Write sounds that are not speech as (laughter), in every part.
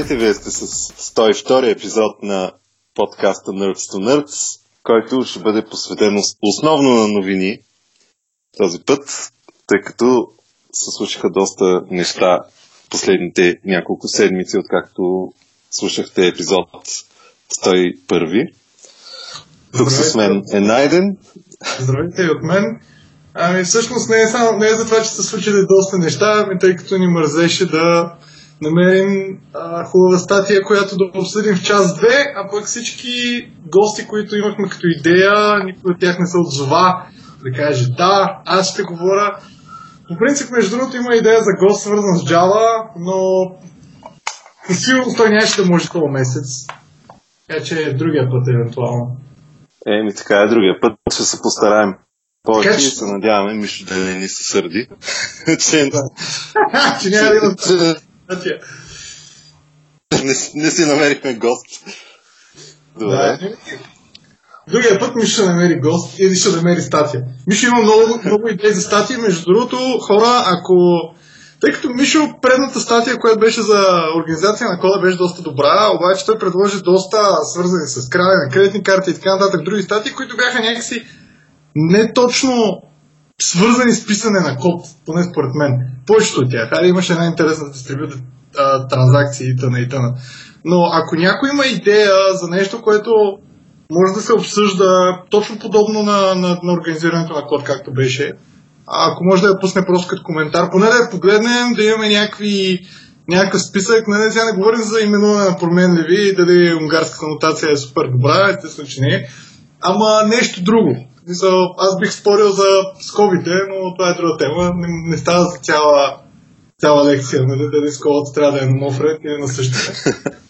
Здравейте, вие сте с 102 епизод на подкаста Nerds to Nerds, който ще бъде посветен основно на новини този път, тъй като се случиха доста неща последните няколко седмици, откакто слушахте епизод 101. Тук с мен е Найден. Здравейте и от мен. Ами всъщност не е, само, не е за това, че са случили доста неща, ами тъй като ни мързеше да намерим а, хубава статия, която да обсъдим в час 2, а пък всички гости, които имахме като идея, никой от тях не се отзова да каже да, аз ще говоря. По принцип, между другото, има идея за гост, свързан с Java, но сигурно той нямаше да може този месец. Така че другия път, евентуално. Еми, така е, другия път ще се постараем. Повече че- се надяваме Мишо да не ни се сърди. (laughs) че (laughs) че няма да не, не си намерихме гост. Да. Добре. Другия път ми ще намери гост или ще намери статия. Мишо има много, много идеи за статии. Между другото, хора, ако... Тъй като Мишо, предната статия, която беше за организация на кода, беше доста добра, обаче той предложи доста свързани с края на кредитни карти и така нататък други статии, които бяха някакси не точно свързани с писане на код, поне според мен. Повечето от тях. Хайде имаше една интересна дистрибюта транзакции и т.н. и т.н. Но ако някой има идея за нещо, което може да се обсъжда точно подобно на, на, на организирането на код, както беше, ако може да я пусне просто като коментар, поне да я погледнем, да имаме някакви някакъв списък, нали, сега не говорим за именуване на променливи и дали унгарската нотация е супер добра, естествено, че не е. Ама нещо друго. Аз бих спорил за скобите, но това е друга тема. Не, не става за цяла, цяла лекция, нали? Дали скобата трябва да е на нов ред или на същия. (laughs)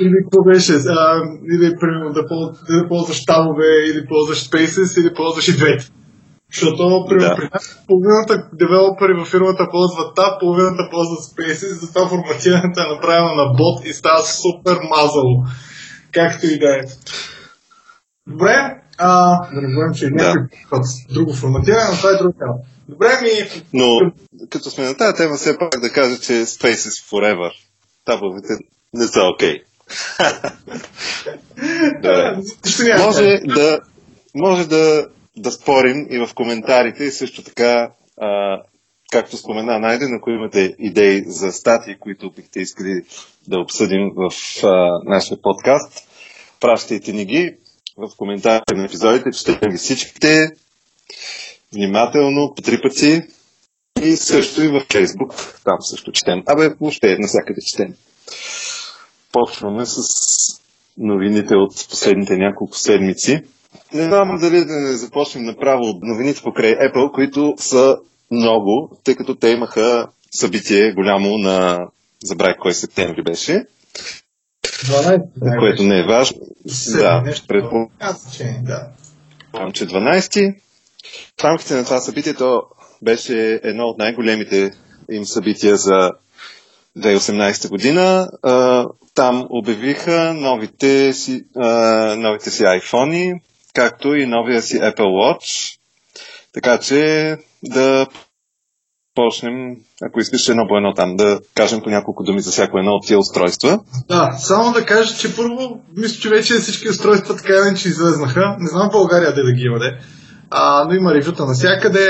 Или какво беше? А, или примерно да, полз, да ползваш табове, или ползваш Spaces, или ползваш и двете. Защото примерно, Да. при нас половината девелопери във фирмата ползват таб, половината ползват Spaces, затова форматирането е направено на бот и става супер мазало. Както и да е. Добре, а, да не говорим, че е Да. някой път друго форматиране, но това е друга тема. Добре, ми... Но като сме на тази тема, все пак да кажа, че Space is Forever. Табовете не са окей. (laughs) Няма. Може да, може да, да спорим и в коментарите и също така, а, както спомена Найден, ако имате идеи за статии, които бихте искали да обсъдим в а, нашия подкаст, пращайте ни ги в коментарите на епизодите, четем ги всичките внимателно, по три пъти и също и в Фейсбук, там също четем. Абе, въобще навсякъде четем. Почваме с новините от последните няколко седмици. Не знам дали да не започнем направо от новините покрай Apple, които са много, тъй като те имаха събитие голямо на забравих кой септември беше, 12. което не е важно. Да, предполагам, да. че 12. В рамките на това събитие то беше едно от най-големите им събития за 2018 година. Там обявиха новите си, новите си iPhone, както и новия си Apple Watch. Така че да почнем, ако искаш едно по едно там, да кажем по няколко думи за всяко едно от тия устройства. Да, само да кажа, че първо, мисля, че вече всички устройства така или иначе излезнаха. Не знам в България де да ги има, де. А, но има ревюта навсякъде.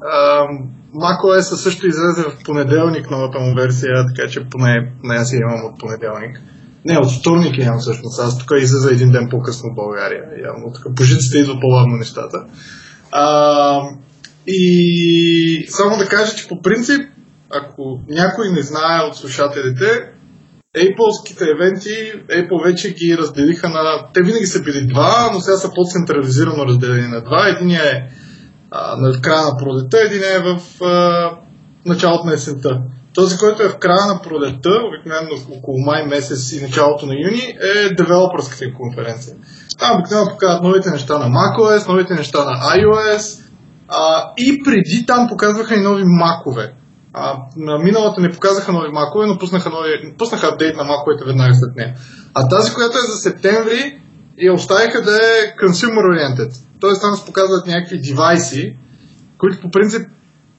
А, macOS също излезе в понеделник новата му версия, така че поне, поне аз я имам от понеделник. Не, от вторник имам всъщност. Аз тук излезе един ден по-късно в България. Явно тук по жиците идва по-бавно нещата. А, и само да кажа, че по принцип, ако някой не знае от слушателите, Apple-ските евенти, Apple вече ги разделиха на... Те винаги са били два, но сега са по-централизирано разделени на два. Единия е а, на края на пролета, един е в а, началото на есента. Този, който е в края на пролета, обикновено около май месец и началото на юни, е девелопърската конференция. Там обикновено показват новите неща на macOS, новите неща на iOS а, и преди там показваха и нови макове. А, на миналата не показаха нови макове, но пуснаха, нови, пуснаха апдейт на маковете веднага след нея. А тази, която е за септември, я оставиха да е consumer oriented. Тоест там се показват някакви девайси, които по принцип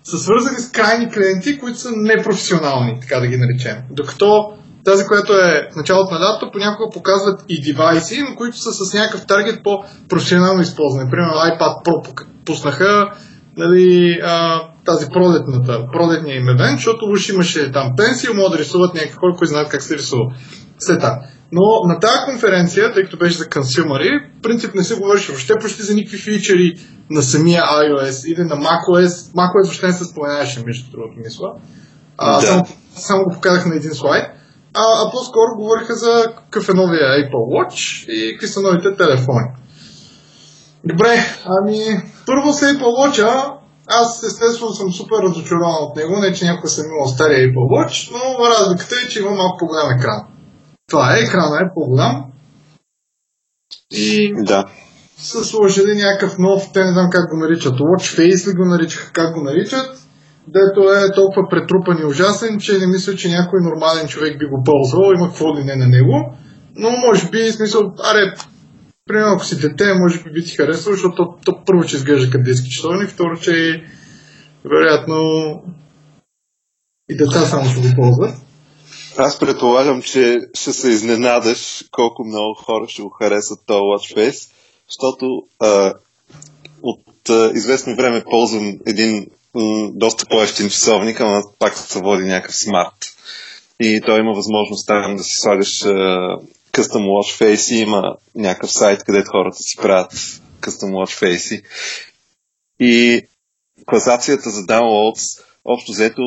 са свързани с крайни клиенти, които са непрофесионални, така да ги наречем. Докато тази, която е в началото на лятото, понякога показват и девайси, но които са с някакъв таргет по професионално използване. Примерно iPad Pro пуснаха нали, а, тази пролетната, пролетния им евент, защото уж имаше там пенсия, могат да рисуват някакви хора, които знаят как се рисува. След това. Но на тази конференция, тъй като беше за консюмери, принцип не се говореше въобще почти за никакви фичери на самия iOS или на macOS. macOS въобще не се споменаваше, между другото, мисля. А, да. само, само го показах на един слайд. А, а по-скоро говориха за какъв е новия Apple Watch и какви са новите телефони. Добре, ами първо с Apple Watch, аз естествено съм супер разочарован от него, не че някой съм имал стария Apple Watch, но разликата е, че има малко по-голям екран. Това е, екрана е по-голям. И да. са сложили някакъв нов, те не знам как го наричат, Watch Face ли го наричаха, как го наричат, дето е толкова претрупан и ужасен, че не мисля, че някой нормален човек би го ползвал, има какво ли не на него. Но може би, смисъл, аре, примерно ако си дете, може би би ти харесал, защото то, то първо, че изглежда като детски часовник, второ, че вероятно и деца само ще го ползват. Аз предполагам, че ще се изненадаш колко много хора ще го харесат този Watch Face, защото а, от а, известно време ползвам един м, доста по-ефтин часовник, ама пак се води някакъв смарт. И той има възможност там да си слагаш а, Custom Watch Face има някакъв сайт, където хората си правят Custom Watch Face. И класацията за downloads, общо взето,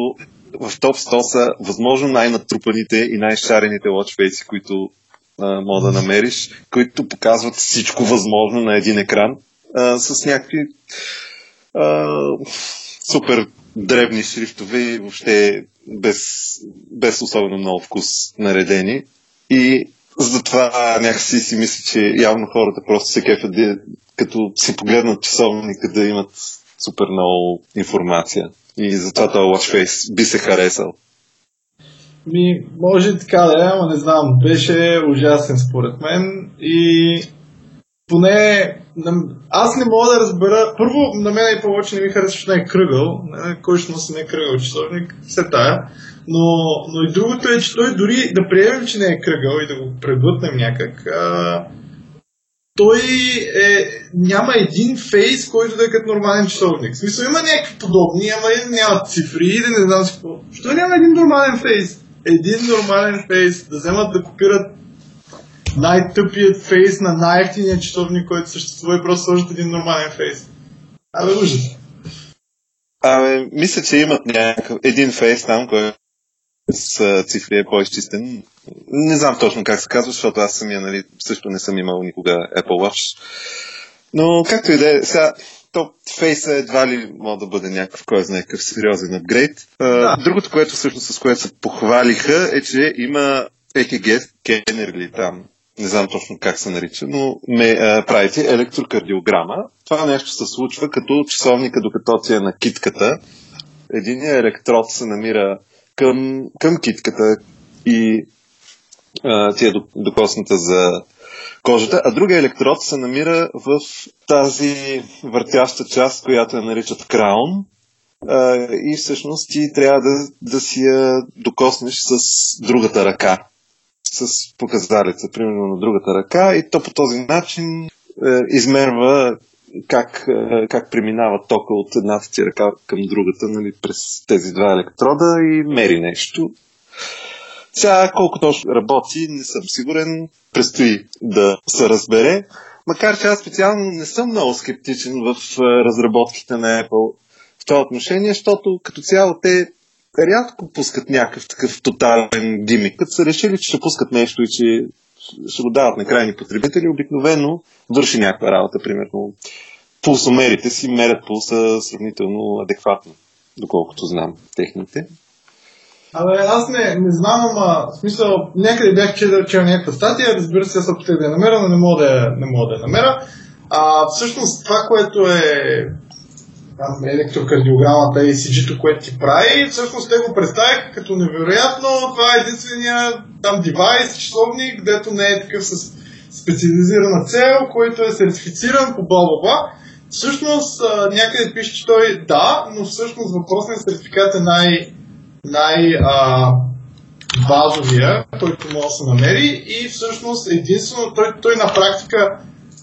в топ 100 са възможно най-натрупаните и най-шарените watchface, които мога да намериш, които показват всичко възможно на един екран а, с някакви а, супер дребни шрифтове и въобще без, без особено много вкус наредени. И затова някакси си мисля, че явно хората просто се кефят, като си погледнат часовника да имат супер много информация. И затова този Watchface би се харесал. Ми, може така да е, ама не знам. Беше ужасен според мен и поне аз не мога да разбера. Първо, на мен и повече не ми харесва, че не е кръгъл. Кой ще носи не е кръгъл часовник, все тая. Но, но и другото е, че той дори да приемем, че не е кръгъл и да го преглътнем някак, а, той е, няма един фейс, който да е като нормален часовник. В смисъл има някакви подобни, ама няма цифри или не знам си какво. Що няма един нормален фейс? Един нормален фейс. Да вземат да копират най-тъпият фейс на най-ефтиния часовник, който съществува и просто сложат един нормален фейс. Абе, ужас. Абе, мисля, че имат някакъв един фейс там, който с цифри е по-изчистен. Не знам точно как се казва, защото аз самия нали, също не съм имал никога Apple Watch. Но както и да е, сега то фейса едва ли може да бъде някакъв, кой знае, някакъв сериозен апгрейд. Да. Другото, което всъщност с което се похвалиха е, че има EKG скенер там, не знам точно как се нарича, но ме а, правите електрокардиограма. Това нещо се случва като часовника, докато си е на китката. Единият електрод се намира към, към китката и а, ти е докосната за кожата, а другия електрод се намира в тази въртяща част, която я наричат краун. А, и всъщност ти трябва да, да си я докоснеш с другата ръка, с показалица, примерно на другата ръка, и то по този начин е, измерва как, е, как преминава тока от едната ти ръка към другата нали, през тези два електрода и мери нещо. Сега колко точно работи, не съм сигурен. Предстои да се разбере. Макар че аз специално не съм много скептичен в е, разработките на Apple в това отношение, защото като цяло те рядко пускат някакъв такъв тотален гимик. Като са решили, че ще пускат нещо и че ще го дават на крайни потребители, обикновено върши някаква работа, примерно. Пулсомерите си мерят пулса сравнително адекватно, доколкото знам техните. Абе, аз не, не знам, ама в смисъл, някъде бях чел, чел някаква статия, разбира се, аз опитах да я намеря, но не мога да, не мога да я намеря. А, всъщност това, което е електрокардиограмата и ECG-то, което ти прави, всъщност те го представиха като невероятно. Това е единствения там девайс, часовник, където не е такъв с специализирана цел, който е сертифициран по бла бла всъщност някъде пише, че той да, но всъщност въпросният сертификат е най, най а, базовия, който може да се намери и всъщност единствено той, той на практика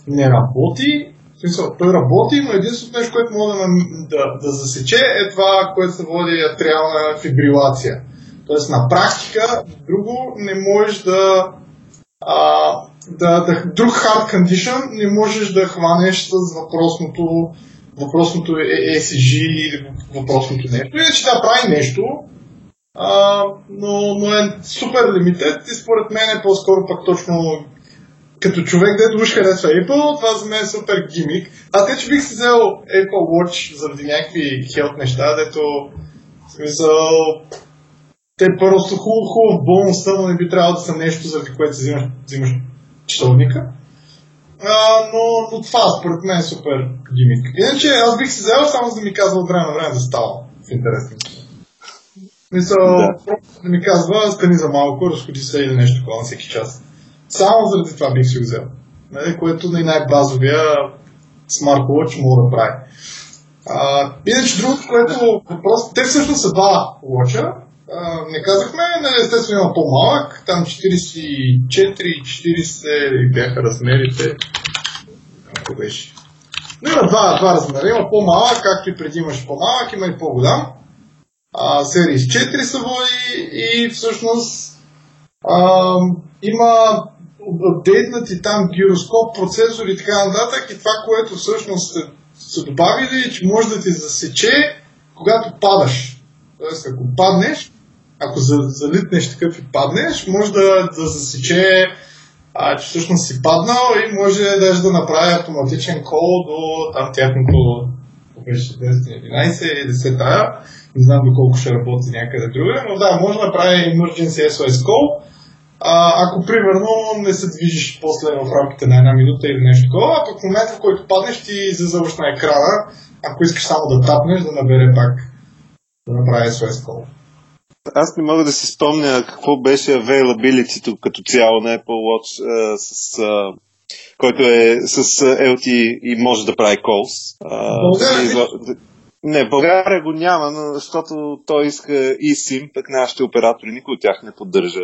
не работи, смисъл, той работи, но единственото нещо, което може да, да, да засече е това, което се води атриална фибрилация. Тоест на практика друго не можеш да, а, да, да друг hard condition не можеш да хванеш с въпросното въпросното ECG или въпросното нещо. Иначе да прави нещо, а, но, но е супер лимитет и според мен е по-скоро пък точно като човек, дето уж харесва Apple, това за мен е супер гимик. Аз те, че бих си взел Apple Watch заради някакви хелт неща, дето в смисъл те просто хубаво, хубаво бонус, но не би трябвало да са нещо, заради което си взимаш, взимаш часовника. А, но, но това според мен е супер гимик. Иначе аз бих си взел само за да ми казва от време на време да става в интересни. Мисъл, да. да ми казва, стани за малко, разходи се или нещо такова на всеки час. Само заради това бих си взел. Нали, което е най-базовия смарт-watch мога да прави. А, иначе другото, което въпрос, те всъщност са два лоча. не казахме, нали, естествено има по-малък, там 44-40 бяха размерите. Ако беше. Но има два, два размера. Има по-малък, както и преди имаш по-малък, има и по-голям. А, Series 4 са води и всъщност има апдейтнати там гироскоп, процесори и така нататък и това, което всъщност са, са добавили, е, че може да ти засече, когато падаш. Тоест, ако паднеш, ако залитнеш такъв и паднеш, може да, да засече, а, че всъщност си паднал и може даже да направи автоматичен кол до там тяхното беше 10-11 или 10 тая. Не знам доколко ще работи някъде друга, но да, може да направи emergency SOS call а, ако примерно не се движиш после в рамките на една минута или нещо такова, а пък в момента, в който паднеш, ти излизаш на екрана, ако искаш само да тапнеш, да набере пак да направи SOS call. Аз не мога да си спомня какво беше availability като цяло на Apple Watch, а, с, а, който е с LT и може да прави calls. А, Не, България го няма, защото той иска eSIM, пък нашите оператори никой от тях не поддържа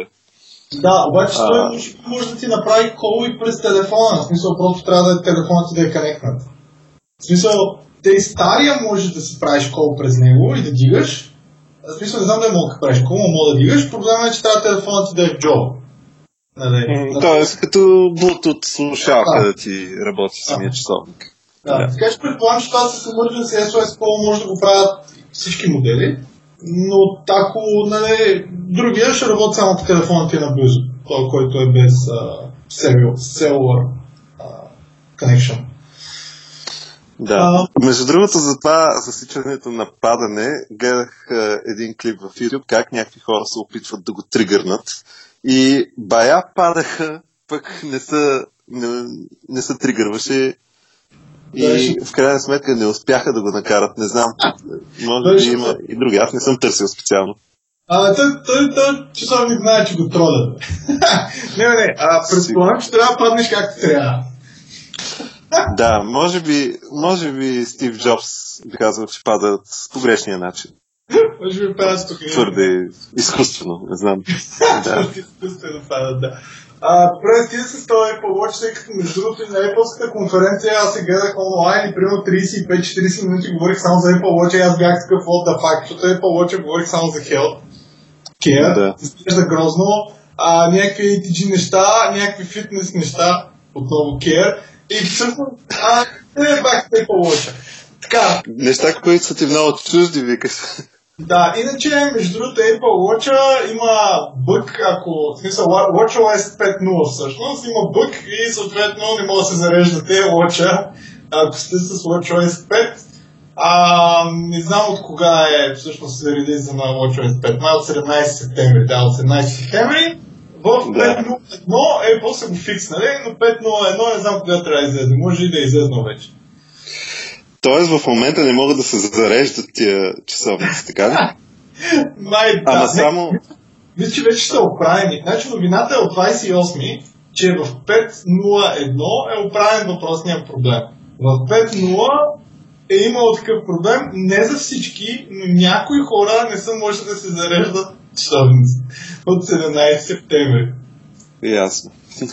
да, обаче а... той може да ти направи кол и през телефона. В смисъл, просто трябва да е телефонът ти да е конектнат. В смисъл, те и стария може да си правиш кол през него и да дигаш. В смисъл, не знам да мога да правиш кол, но мога да дигаш. Проблемът е, че трябва телефонът ти да е в джоба. Нали? Тоест, като Bluetooth слушалка да. да ти работи самия часовник. Да, да. така че предполагам, че това с Emergency SOS Call може да го правят всички модели но ако нали, другия ще работи само по телефона ти наблизо, той, който е без uh, cellular uh, connection. Да. А... Между другото, за това засичането на падане, гледах а, един клип в YouTube, как някакви хора се опитват да го тригърнат и бая падаха, пък не са, не, не са тригърваше и в крайна сметка не успяха да го накарат. Не знам. Може би има и други. Аз не съм търсил специално. А, той, той, той часовник знае, че го тролят. (laughs) не, не, а предполагам, че трябва да паднеш както трябва. (laughs) да, може би, може би Стив Джобс би казал, че падат по грешния начин. може би падат тук. Твърде изкуствено, не знам. (laughs) да. изкуствено падат, да. А, добре, ти да се този Apple Watch, тъй като между другото на Apple конференция аз се гледах онлайн и примерно 35-40 минути говорих само за Apple Watch и аз бях такъв what the fuck, защото Apple Watch говорих само за health care, да. изглежда грозно, а, някакви ATG неща, някакви фитнес неща, отново care и всъщност, а, не бях Apple Watch. Така. Неща, които са ти много чужди, викаш. Да, иначе, между другото, Apple Watch има бък, ако, в смисъл, WatchOS 5.0 всъщност, има бък и съответно не може да се зареждате Watch, ако сте с WatchOS 5. А, не знам от кога е всъщност релиза на WatchOS 5, май от 17 септември, да, от 17 септември. В 5.0.1 Apple са го фикснали, но 5.0.1 не знам кога трябва да излезе, може и да е излезнал вече. Тоест в момента не могат да се зареждат тия часовници, така ли? (laughs) Май, да. Ама само... Мисля, че вече са оправени. Значи новината е от 28 че в 5.01 е оправен въпросния проблем. В 5.0 е имало такъв проблем, не за всички, но някои хора не са можели да се зареждат часовници от 17 септември. Ясно. (laughs)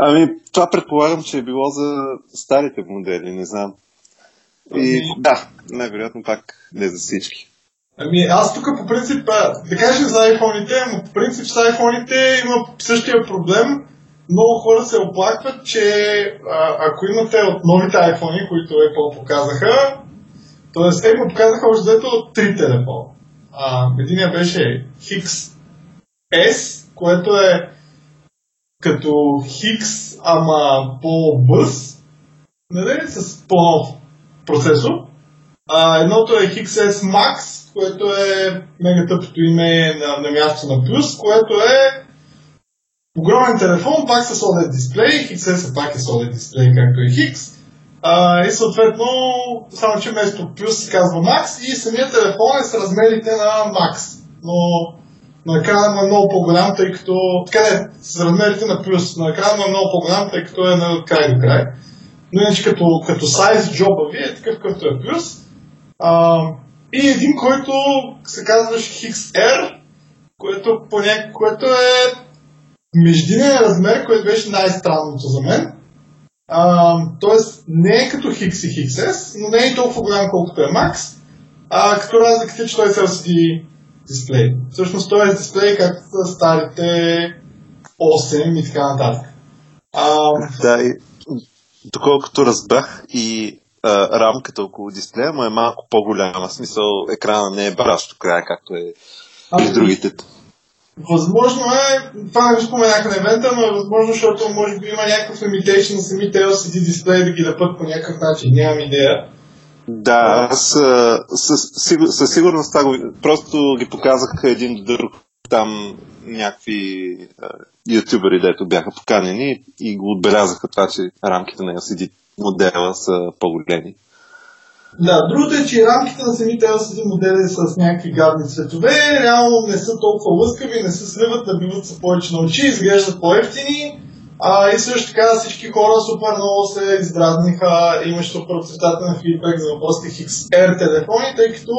Ами, това предполагам, че е било за старите модели, не знам. И ами... да, най-вероятно пак не за всички. Ами аз тук по принцип, да кажем за iPhone-ите, но по принцип с iPhone-ите има същия проблем. Много хора се оплакват, че а, ако имате от новите iPhone, които Apple показаха, т.е. Apple показаха още от три телефона. единия беше XS, което е като Хикс, ама по-бърз, нали, с по-нов процесор. А, едното е XS Max, което е мега тъпото име на, на място на плюс, което е огромен телефон, пак с OLED дисплей, XS пак е с OLED дисплей, както е Хикс. И съответно, само че вместо плюс се казва Max и самият телефон е с размерите на Max. Но на му е много по-голям, тъй като... Така не, с размерите на плюс. На екрана му е много по-голям, тъй като е на край до край. Но иначе като, като сайз джоба ви е такъв, какъвто е плюс. А, и един, който се казваше XR, което, поня... което е междинен размер, който беше най-странното за мен. А, тоест не е като Хикс и XS, но не е толкова голям колкото е Max. А, като разликата е, че той се LCD дисплей. Всъщност той е дисплей както са старите 8 и така нататък. А... Да, и доколкото разбрах и а, рамката около дисплея му е малко по-голяма. В смисъл екрана не е бращо края, както е а, и другите. Възможно е, това не го споменах на евента, но е възможно, защото може би има някакъв limitation на самите LCD дисплеи да ги лепат по някакъв начин. Нямам идея. Да, аз със, със сигурност това го, просто ги показах един до друг там някакви ютубери, дето бяха поканени и го отбелязаха това, че рамките на LCD модела са по-големи. Да, другото е, че рамките на самите LCD модели са с някакви гадни цветове, реално не са толкова лъскави, не се сливат, набиват се повече на очи, изглеждат по-ефтини а, и също така всички хора супер много се издразниха, имаше супер отрицателен фидбек за въпросите XR телефони, тъй като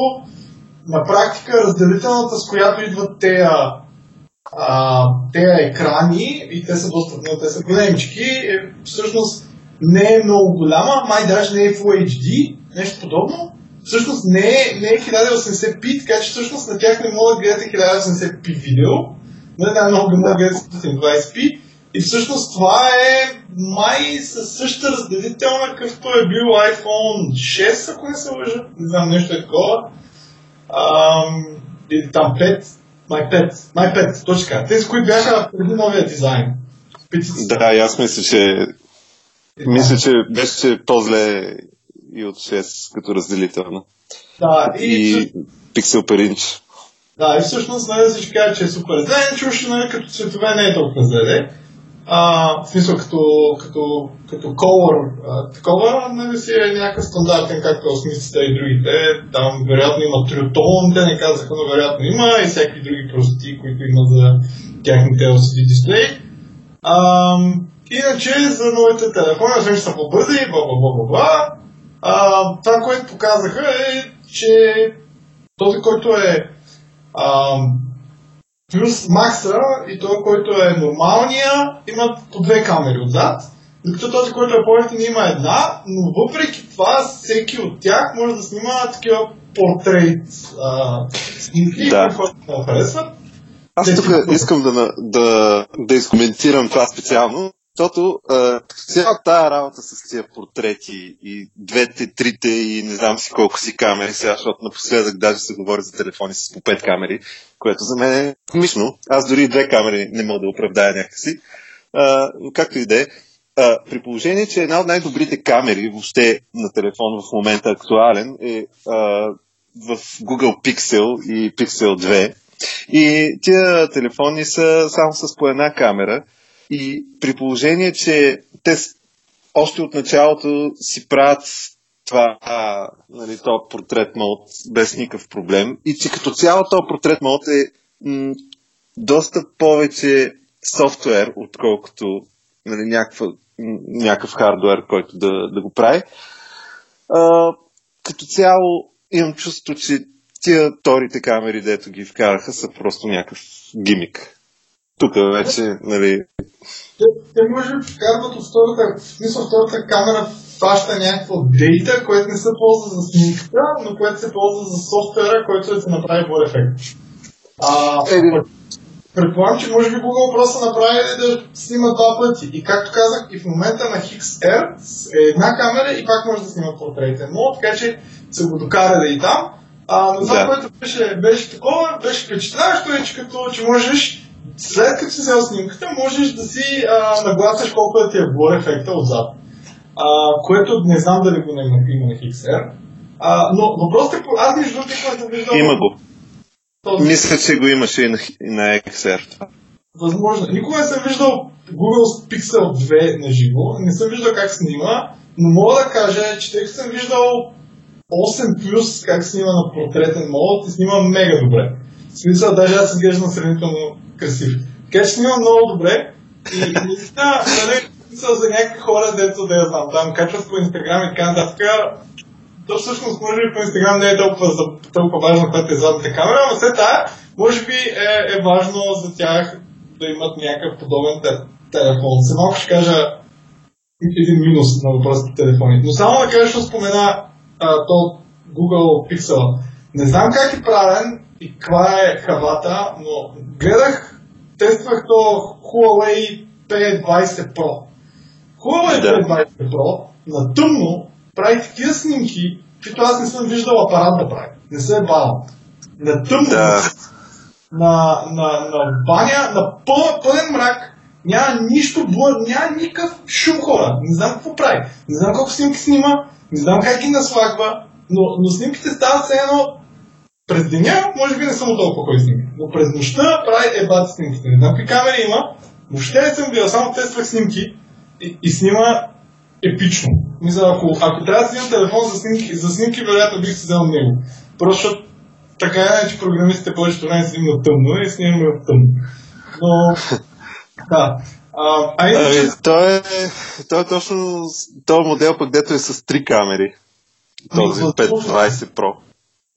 на практика разделителната, с която идват тези тези екрани, и те са доста, те са големички, е, всъщност не е много голяма, май даже не е Full HD, нещо подобно. Всъщност не е, не е 1080p, така че всъщност на тях не мога да гледате 1080p видео, не най-много да мога да гледате 720p. И всъщност това е май със същата разделителна, какъвто е бил iPhone 6, ако не се лъжа. Не знам, нещо е такова. Ам, или там 5. Май 5. Май 5, точно така. Тези, които бяха преди новия дизайн. Петицата. Да, аз мисля, че мисля, че беше по-зле и от 6 като разделителна. Да, и, и пиксел inch. Да, и всъщност нали, всички казват, че е супер зелен, чуш, нали, като цветове не е толкова зелен. А, в смисъл като, като, като color, а, такова, нали си е някакъв стандартен, както осмислите и другите. Там вероятно има триотон, те не казаха, но вероятно има и всякакви други простоти, които има за тяхните LCD дисплеи. А, иначе за новите телефони, освен че са по-бързи, бла бла бла бла бла. Това, което показаха е, че този, който е а, плюс Макса и той, който е нормалния, имат по две камери отзад. Докато този, който е по има една, но въпреки това всеки от тях може да снима такива портрет снимки, да. които харесват. Аз тук искам да, да, да изкоментирам това специално. Защото цялата тази работа с тия портрети и двете, трите и не знам си колко си камери, сега, защото напоследък даже се говори за телефони с по пет камери, което за мен е комично. Аз дори две камери не мога да оправдая някакси. А, както и да е. При положение, че една от най-добрите камери въобще на телефон в момента актуален е а, в Google Pixel и Pixel 2. И тия телефони са само с по една камера. И при положение, че те още от началото си правят това, а, нали, този портрет мод без никакъв проблем и че като цяло този портрет мод е м- доста повече софтуер, отколкото нали, някаква, някакъв хардвер, който да, да го прави. А, като цяло имам чувство, че тия вторите камери, дето ги вкараха, са просто някакъв гимик. Тук вече, нали... Те, те може би вкарват от втората, в смисъл втората камера фаща някакво дейта, което не се ползва за снимката, но което се ползва за софтуера, който да се направи по ефект. А, е, предполагам, че може би Google просто направи да снима два пъти. И както казах, и в момента на XR е една камера и пак може да снима портретен мод, така че се го докара да и там. А, но това, да. което беше, беше такова, беше впечатляващо, е, че като че можеш, след като си взел снимката, можеш да си а, нагласяш колко да ти е блър ефекта отзад. А, което не знам дали го има, има на XR. А, но, но просто аз между другото съм виждал... Има го. Този... Мисля, че го имаше и на, и на XR. Възможно. Никога не съм виждал Google Pixel 2 на живо, не съм виждал как снима, но мога да кажа, че тъй като съм виждал 8 плюс как снима на портретен мод и снима мега добре. В смисъл, даже аз изглеждам сравнително красив. Така че снима много добре и наистина, нали, за някакви хора, дето да я знам, там качват по Инстаграм и така нататък, то всъщност може би по Инстаграм не е толкова, толкова важно, която е задната камера, но след това може би е, е важно за тях да имат някакъв подобен телефон. Се малко ще кажа един минус на въпросите телефони. Но само да кажа, ще спомена а, то Google Pixel. Не знам как е правен и каква е хавата, но гледах, тествах то Huawei P20 Pro. Huawei да. P20 Pro на тъмно прави такива снимки, които аз не съм виждал апарат да прави. Не се е бавал. На тъмно, да. на, на, на баня, на пълен, пълен мрак, няма нищо блър, няма никакъв шум хора. Не знам какво прави. Не знам колко снимки снима, не знам как ги наслагва, но, но снимките стават все едно през деня, може би не съм толкова кой снимки, но през нощта прави ебати снимките. Не знам какви камери има, въобще не съм бил, само тествах снимки и, и снима епично. Мисля, ако, ако трябва да снимам телефон за снимки, за снимки, вероятно бих си взел него. Просто така е, че програмистите повечето време снимат тъмно и снимаме в тъмно. Но, (laughs) да. А, а иначе... Ами, той, е, той е точно този модел, пък дето е с три камери. Този 520 Pro.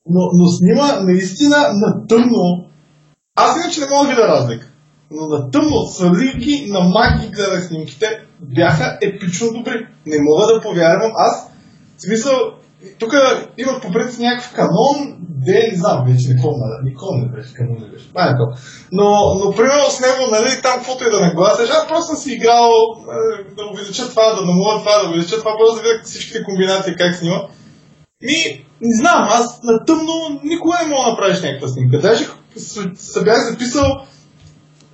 Но, но снима наистина на тъмно. Аз иначе не мога да видя разлика. Но на тъмно, свалики на маги гледах снимките, бяха епично добри. Не мога да повярвам. Аз, в смисъл, тук има по принцип някакъв канон, де не знам вече, Никол, Никол не беше, канон не беше, е то. Но, но примерно с него, нали, там каквото и да нагласяш, аз просто съм си играл е, да увелича това, да намаля това, да увелича това, просто да видя всичките комбинации как снима. Ми, не знам, аз на тъмно никога не мога да направиш някаква снимка. Даже се бях записал,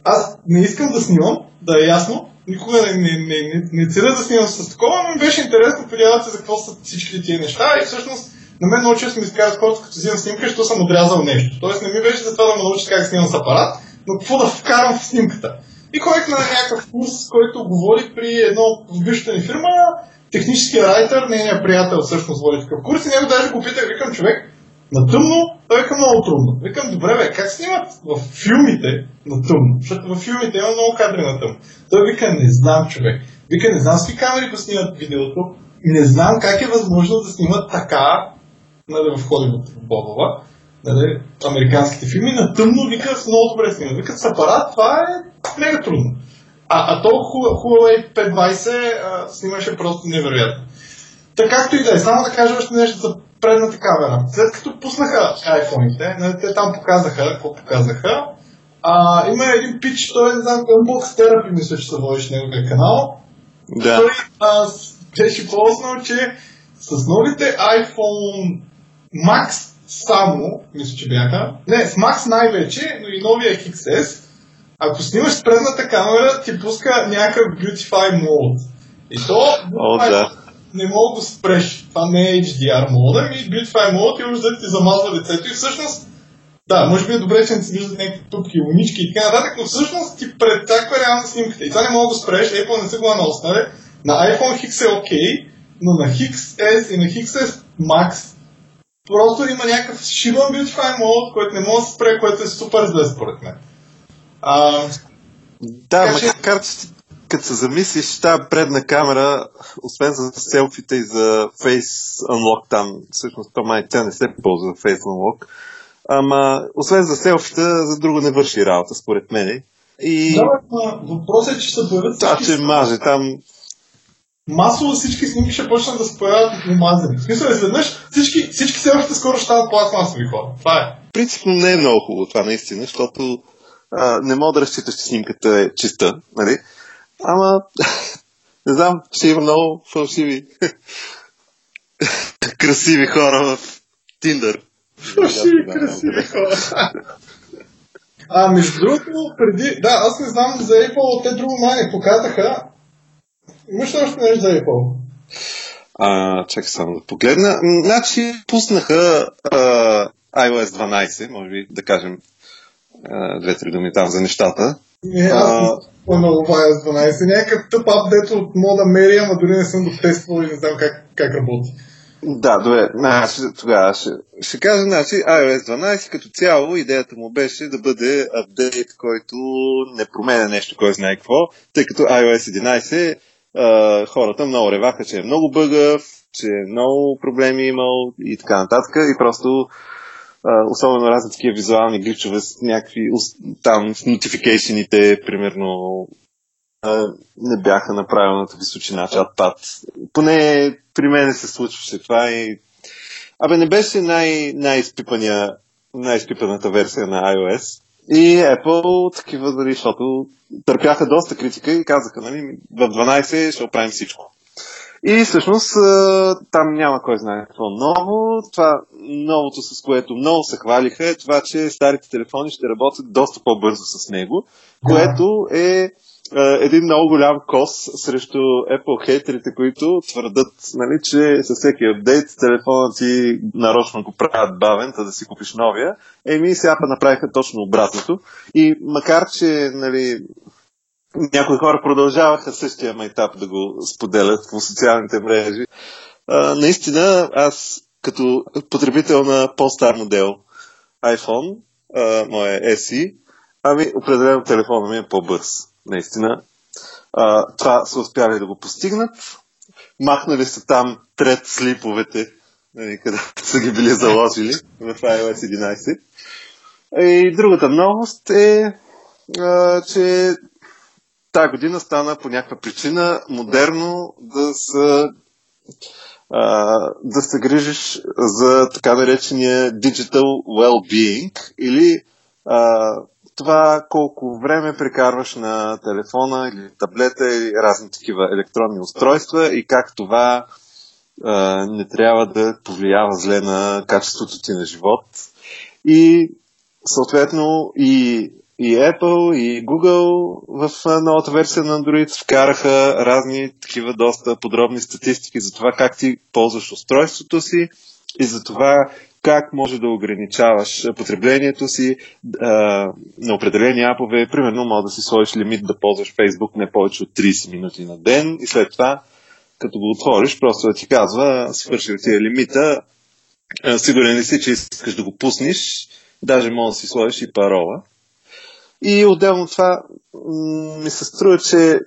аз не искам да снимам, да е ясно, никога не, не, не, не, не целя да снимам с такова, но ми беше интересно подявате за какво са всичките тия неща и всъщност на мен много често ми изказват хората, като взимам снимка, защото съм отрязал нещо. Тоест не ми беше за това да ме научи как снимам с апарат, но какво да вкарам в снимката. И ходих на някакъв курс, който говори при едно в бившата ни фирма, техническия райтер, нейният приятел всъщност води такъв курс и него даже го питах, викам човек, на тъмно, той вика много трудно. Викам, добре бе, как снимат в филмите на тъмно? Защото в филмите има много кадри на тъмно. Той вика, не знам човек. Вика, не знам с какви камери го снимат видеото. Не знам как е възможно да снимат така, нали, в Холивуд, в Бобова, нали, американските филми, на тъмно, вика, с много добре снимат. Вика, с апарат, това е мега трудно. А, а то Huawei P20 а, снимаше просто невероятно. Така както и да е, само да кажа още нещо за предната камера. След като пуснаха iPhone-ите, нали, те там показаха, какво показаха, а, има един пич, той не знам, Unbox Therapy, мисля, че се водиш неговия канал. Да. Той а, беше ползвал, че с новите iPhone Max само, мисля, че бяха, не, с Max най-вече, но и новия XS, ако снимаш с предната камера, ти пуска някакъв Beautify Mode. И то, О, да не мога да спреш. Това не е HDR мода, ми Beautify мод и уж да ти замазва лицето и всъщност да, може би е добре, че не си виждат някакви тупки, унички и така нататък, но всъщност ти предтаква реално снимката. И това не мога да спреш, Apple не са го анонснали. На iPhone X е окей, okay, но на XS и на XS Max просто има някакъв шибан Beautify мод, който не мога да спре, което е супер зле според мен. А, да, макар че като се замислиш, тази предна камера, освен за селфите и за Face Unlock там, всъщност то май тя не се ползва за Face Unlock, ама освен за селфите, за друго не върши работа, според мен. И... Да, въпросът е, че се появят всички... Да, че маже там... Масово всички снимки ще почнат да се появяват умазани. В смисъл, изведнъж всички, всички селфите скоро ще стават пластмасови хора. Това е. Принципно не е много хубаво това наистина, защото а, не мога да разчиташ, че снимката е чиста, нали? Ама, (laughs) не знам, ще има много фалшиви (laughs) красиви хора в Тиндър. Фалшиви красиви (laughs) хора. А, между другото, преди... Да, аз не знам за Apple, те друго май не показаха. Имаш още нещо за Apple? А, чакай само да погледна. Значи, пуснаха а, iOS 12, може би да кажем две-три думи там за нещата. Не, аз а... много iOS 12. Някакъв тъп ап, дето мога да меря, ама дори не съм го тествал и не знам как, как работи. Да, добре. Значи, тогава ще, ще кажа, значи, iOS 12 като цяло идеята му беше да бъде апдейт, който не променя нещо, кой знае какво, тъй като iOS 11 а, хората много реваха, че е много бъгъв, че е много проблеми имал и така нататък и просто особено разни такива визуални гличове с някакви там в нотификейшените, примерно не бяха на правилната височина чат-пад. Поне при мен се случваше това и Абе, не беше най- най-изпипания, най-изпипаната версия на iOS. И Apple такива, дали, защото търпяха доста критика и казаха, нали, в 12 ще оправим всичко. И всъщност там няма кой знае какво ново. Това новото, с което много се хвалиха, е това, че старите телефони ще работят доста по-бързо с него, което е един много голям кос срещу Apple хейтерите, които твърдат, нали, че със всеки апдейт телефонът ти нарочно го правят бавен, за да си купиш новия. Еми, сега направиха точно обратното. И макар, че нали, някои хора продължаваха същия майтап да го споделят по социалните мрежи. А, наистина, аз като потребител на по-стар модел iPhone, а, моя SE, ами определено телефона ми е по-бърз. Наистина. А, това са успяли да го постигнат. Махнали са там трет слиповете, нали, къде са ги били заложили в iOS 11. И другата новост е, а, че тази година стана по някаква причина модерно да се да се грижиш за така наречения digital well-being или а, това колко време прекарваш на телефона или таблета или разни такива електронни устройства и как това а, не трябва да повлиява зле на качеството ти на живот. И съответно и и Apple, и Google в новата версия на Android вкараха разни такива доста подробни статистики за това как ти ползваш устройството си и за това как може да ограничаваш потреблението си а, на определени апове. Примерно, може да си сложиш лимит да ползваш Facebook не повече от 30 минути на ден и след това, като го отвориш, просто да ти казва, свършил ти е лимита, а, сигурен ли си, че искаш да го пуснеш, даже може да си сложиш и парола. И отделно това ми се струва, че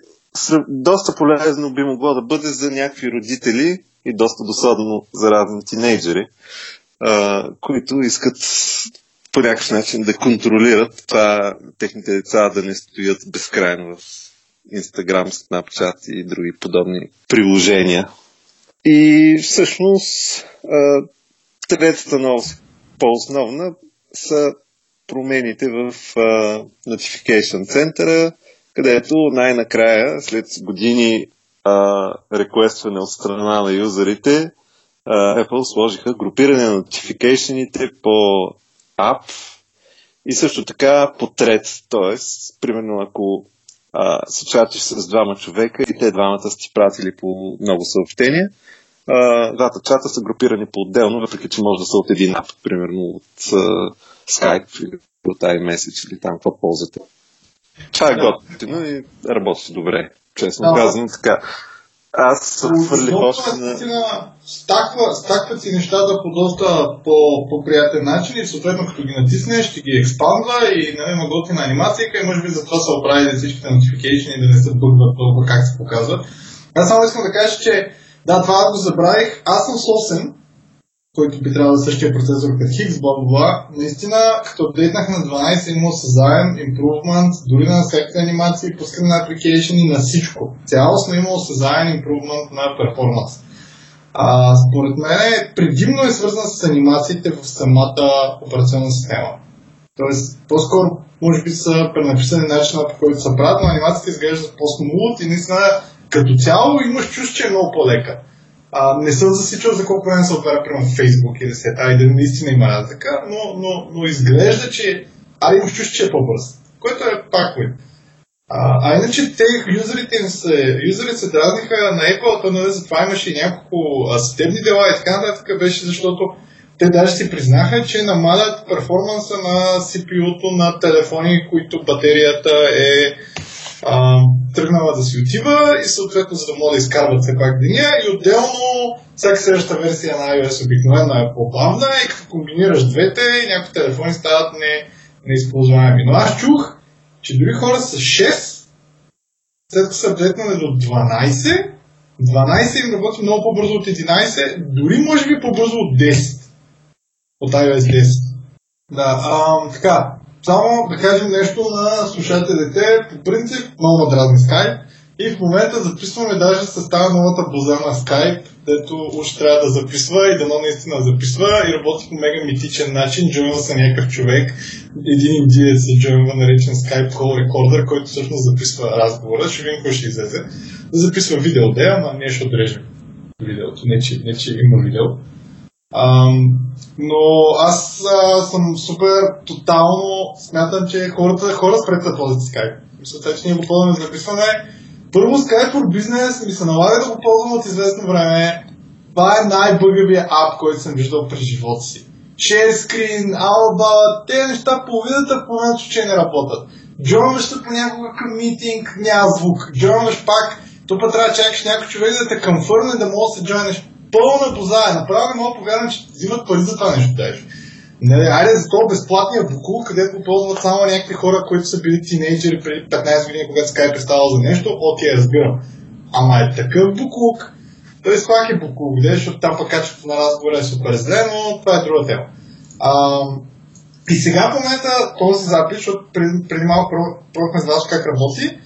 доста полезно би могло да бъде за някакви родители и доста досадно за разни тинейджери, които искат по някакъв начин да контролират това техните деца да не стоят безкрайно в Instagram, Snapchat и други подобни приложения. И всъщност третата новост, по-основна, са промените в uh, Notification Center, където най-накрая, след години uh, реквестване от страна на юзерите, uh, Apple сложиха групиране на нотификейшените по ап и също така по трет. т.е. примерно ако uh, се чатиш с двама човека и те двамата са ти пратили по много съобщения, uh, двата чата са групирани по-отделно, въпреки че може да са от един ап, примерно от uh, Skype или от iMessage или там какво ползвате. Това е готино и работи добре, честно да. казвам така. Аз съм хвърлих още на... Стаква, стакват си нещата по доста по, по-приятен начин и съответно като ги натиснеш, ще ги експандва и нали, има готина анимация и може би затова са оправили всичките notification да не се бъгват толкова как се показва. Аз само искам да кажа, че да, това го забравих. Аз съм собствен, който би трябвало да е същия процесор като Хигс, бла бла бла. Наистина, като апдейтнах на 12, имал съзаем, improvement, дори на всякакви анимации, пускане на application и на всичко. Цялостно имал съзаем improvement на перформанс. А, според мен предимно е свързан с анимациите в самата операционна система. Тоест, по-скоро, може би са пренаписани начина по който се правят, но анимацията изглежда по-смут и наистина като цяло имаш чувство, че е много по-лека. А, не съм засичал за колко време се отваря примерно Facebook или се а и да наистина има разлика, но, но, но изглежда, че али имаш чувство, че е по-бърз, което е пак А, а иначе те, юзерите им се, юзерите се дразниха на Apple, то нали, затова имаше и няколко съдебни дела и така нататък беше, защото те даже си признаха, че намалят перформанса на CPU-то на телефони, които батерията е а, тръгнала да си отива и съответно за да могат да изкарват все пак деня и отделно всяка следваща версия на iOS обикновено е по-бавна и като комбинираш двете, някои телефони стават не, неизползваеми. Но аз чух, че дори хора с 6, след като са апдейтнали до 12, 12 им работи много по-бързо от 11, дори може би по-бързо от 10. От iOS 10. Да, а, така, само да кажем нещо на слушателите. По принцип, много дразни Skype. И в момента записваме даже с тази новата боза на Skype, дето уж трябва да записва и дано наистина записва и работи по мега митичен начин. Джойнва се някакъв човек, един индиец се джойнва наречен Skype Call Recorder, който всъщност записва разговора. Ще видим кой ще излезе. Записва видео, де, ама ние ще отрежем видеото. Не че, не, че има видео. Но аз а, съм супер тотално смятам, че хората, хора спрете да ползват Skype. Мисля, че ние го ползваме за записване. Първо Skype for Business ми се налага да го ползвам от известно време. Това е най-бъгавия ап, който съм виждал през живота си. Screen, Alba, те неща половината момента, че не работят. Джойнваш се понякога към митинг, няма звук. Джойнваш пак, път трябва да чакаш някой човек да те къмфърне, да може да се джойнеш пълна бозая. Направо не мога повярвам, че взимат пари за това нещо даже. Не, айде за това безплатния букул, където ползват само някакви хора, които са били тинейджери преди 15 години, когато Skype е ставал за нещо, окей, разбирам. Ама е такъв буклук, той пак е буклук, защото там пък качеството на разговора е супер зле, но това е друга тема. А, и сега в момента този запис, защото преди, преди малко пробвахме с как работи,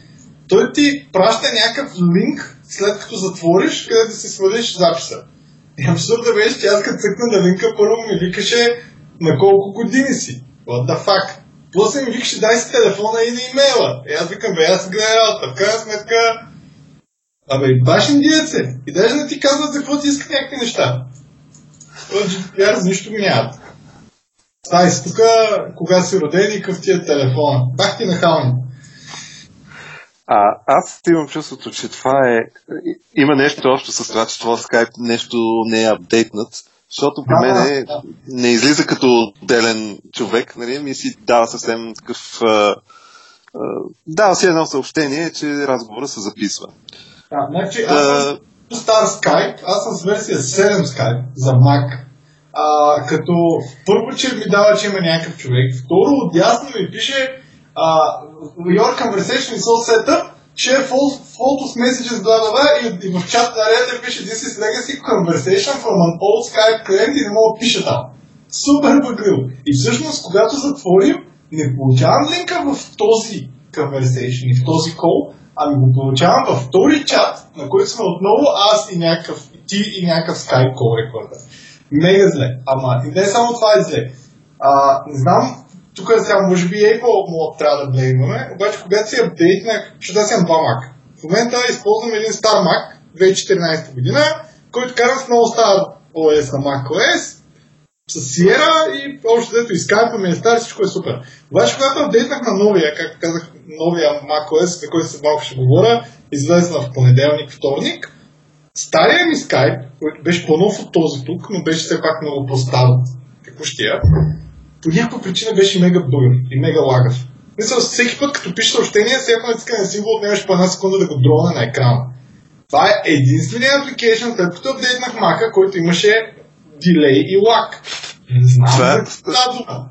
той ти праща някакъв линк, след като затвориш, където си свалиш записа. И абсурда беше, че аз като цъкна на линка, първо ми викаше на колко години си. What the fuck? После ми викаше дай си телефона и на имейла. И аз викам, бе, аз гледа работа. В крайна сметка, абе, баш индиец е. И даже не ти казват за какво ти искат някакви неща. От GDPR нищо ми нямат. Тай си тук, кога си роден и къв ти е телефона. Бах ти нахални. А, аз имам чувството, че това е... Има нещо общо с това, че това Skype нещо не е апдейтнат, защото при мен е, не излиза като отделен човек, нали, ми си дава съвсем такъв... А, а, дава си едно съобщение, че разговора се записва. А, значи, аз съм стар Skype, аз съм с версия 7 Skype за Mac, а, като първо, че ми дава, че има някакъв човек, второ, отясно ми пише your conversation is all set up, share photos, messages, bla bla bla, и, и в чат на Reddit пише This is legacy conversation from an old Skype client и не мога да пише там. Супер бъгрил. И всъщност, когато затворим, не получавам линка в този conversation и в този call, ами го получавам във втори чат, на който сме отново аз и някакъв, ти и някакъв Skype call рекордър. Мега зле. Ама и не само това е зле. А, не знам тук сега може би Apple му трябва да блеймваме, обаче когато си апдейтнах, защото аз имам два Mac. В момента използвам един стар Mac, 2014 година, който карам с много стар OS на macOS, с Sierra и общо дето и Skype ми е стар, всичко е супер. Обаче когато апдейтнах на новия, както казах, новия macOS, за който се малко ще говоря, излезе в понеделник, вторник, стария ми Skype, който беше по-нов от този тук, но беше все пак много по-стар от текущия, по някаква причина беше мега бъгър и мега лагав. Мисля, всеки път, като пише съобщение, всяко натискане на символ отнемаш по една секунда да го дроне на екрана. Това е единственият апликейшн, след като апдейтнах Mac, който имаше дилей и лак. Не знам Това е- за дума.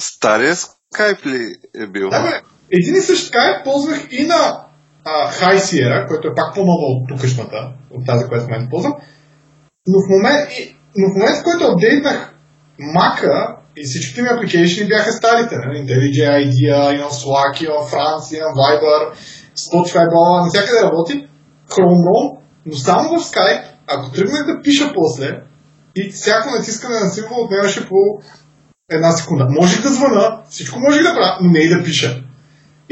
Стария Skype ли е бил? Да, бе, един и същ Skype ползвах и на а, High Sierra, който е пак по-нова от тукашната, от тази, която в момента ползвам. Но в момент, и, но в момента, в който апдейтнах Mac и всичките ми апликейшни бяха старите. Нали? IntelliJ IDEA, имам Slack, имам France, имам Viber, Spotify, бла, навсякъде работи. Chrome ROM, но само в Skype, ако тръгнах да пиша после, и всяко натискане на символ отнемаше по една секунда. Можех да звъна, всичко можех да правя, но не и да пиша.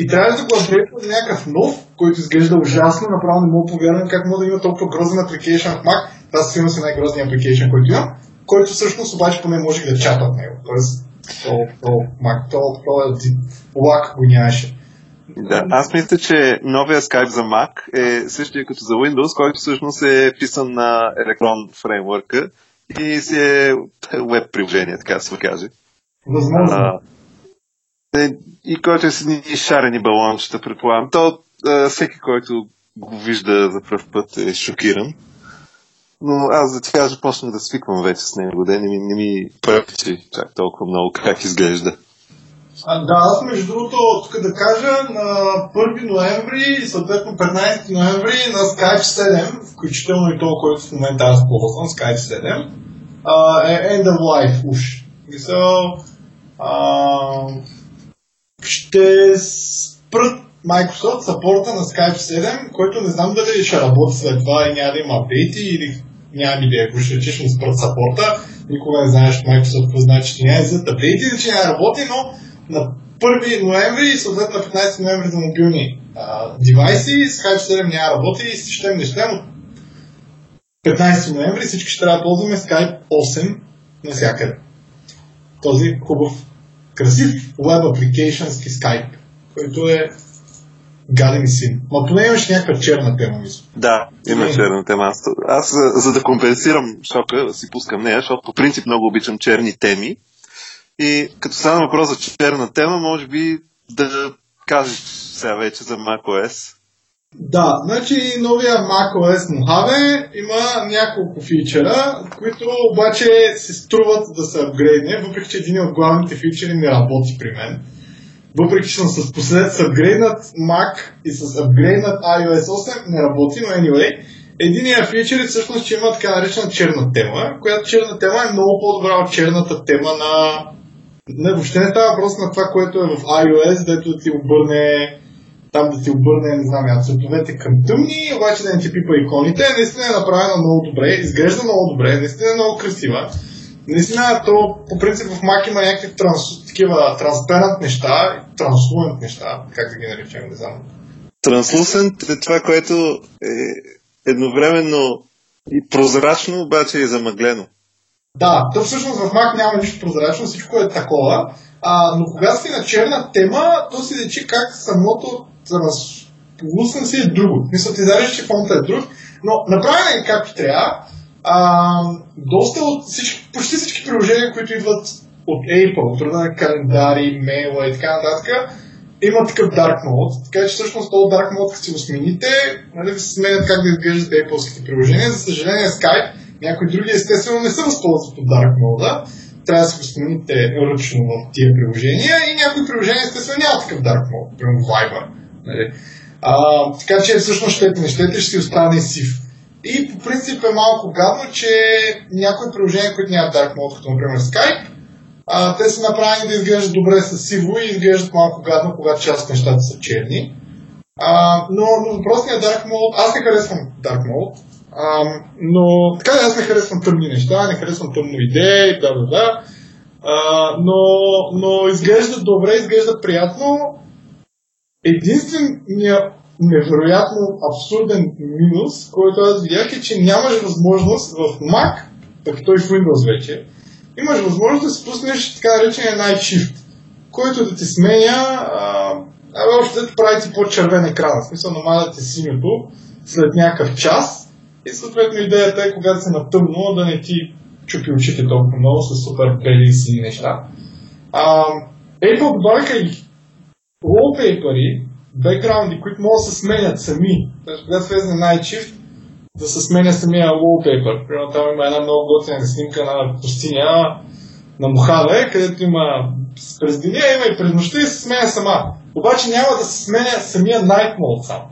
И трябва да го апдейтвам за някакъв нов, който изглежда ужасно, направо не мога повярвам как мога да има толкова грозен апликейшн в Mac. Това със сигурност е най-грозният апликейшн, който имам, който всъщност обаче поне можех да чата от него. Тоест, то, то, Mac, то, то, лак го нямаше. Да, аз мисля, че новия Skype за Mac е същия като за Windows, който всъщност е писан на Electron фреймворка и си е веб приложение, така се каже. Възможно. А, е, и който е с едни шарени балончета, предполагам. То а, всеки, който го вижда за първ път е шокиран. Но аз да ти кажа, почнах да свиквам вече с него, да не ми, не ми пречи чак толкова много как изглежда. А, да, аз между другото, тук да кажа, на 1 ноември и съответно 15 ноември на Skype 7, включително и то, който в момента аз ползвам, Skype 7, а, е End of Life уж. Мисъл, ще спрат Microsoft сапорта на Skype 7, който не знам дали ще работи след това и няма да има апдейти или нямам идея, ако ще речеш ще спрат сапорта. Никога не знаеш Microsoft какво значи, че няма за апдейти или че няма работи, но на 1 ноември и съответно на 15 ноември за мобилни а, девайси, Skype 7 няма работи и щем не щем от 15 ноември всички ще трябва да ползваме Skype 8 навсякъде. Този хубав, красив веб апликейшнски Skype, който е гаден син. Ма поне имаш някаква черна тема, мисля. Да, има Е. черна тема. Аз, аз за, за да компенсирам шока, си пускам нея, защото по принцип много обичам черни теми. И като стана въпрос за черна тема, може би да кажеш сега вече за macOS. Да, значи новия macOS Mojave има няколко фичера, които обаче се струват да се апгрейдне, въпреки че един от главните фичери не работи при мен. Въпреки че съм с послед с апгрейднат Mac и с апгрейднат iOS 8 не работи, но anyway. Единият фичер е всъщност, че има така наречена черна тема, която черна тема е много по-добра от черната тема на... Не, въобще не става въпрос на това, което е в iOS, дето да ти обърне там да ти обърне, не знам, я, цветовете към тъмни, обаче да не ти пипа иконите. Наистина е направена много добре, изглежда много добре, наистина е много красива. Наистина, то по принцип в Mac има някакви транс, такива транспарент неща, транслуент неща, как да ги наречем, не знам. Translucent е това, което е едновременно и прозрачно, обаче и замъглено. Да, то всъщност в Mac няма нищо прозрачно, всичко е такова. А, но когато си на черна тема, то си речи как самото транслусен си е друго. Мисля, ти знаеш, че фонта е друг, но направено е както трябва. А, доста от всички, почти всички приложения, които идват от Apple, от на календари, мейла и така нататък, има такъв Dark Mode, така че всъщност този Dark Mode, като си го смените, нали, се сменят как да изглеждат Apple-ските приложения. За съжаление, Skype, някои други естествено не се възползват от Dark Mode, трябва да си го смените ръчно в тия приложения и някои приложения естествено няма такъв Dark Mode, примерно Viber. Нали. А, така че всъщност щете не щете, ще си остане сив. И по принцип е малко гадно, че някои приложения, които нямат Dark Mode, като например Skype, а, те са направени да изглеждат добре с сиво и изглеждат малко гадно, когато част от нещата са черни. А, но, въпросният Dark Mode, аз не харесвам Dark Mode, а, но така аз не харесвам тъмни неща, не харесвам тъмно идеи, да, да, да. А, но, но изглежда добре, изглежда приятно. Единственият невероятно абсурден минус, който аз видях е, че нямаш възможност в Mac, пък той в Windows вече, имаш възможност да си пуснеш така наречения Night Shift, който да ти сменя, абе, още да ти прави ти по-червен екран, в смисъл намаля ти синьото след някакъв час и съответно идеята е, когато се на тъмно, да не ти чупи очите толкова много с супер бели и сини неща. А, Apple добавиха и wallpaper бекграунди, които могат да се сменят сами. Тоест, когато влезе на Night Shift, да се сменя самия wallpaper. Примерно там има една много готина снимка на пустиня на Мохаве, където има през деня, има и през нощта и се сменя сама. Обаче няма да се сменя самия night mode сам.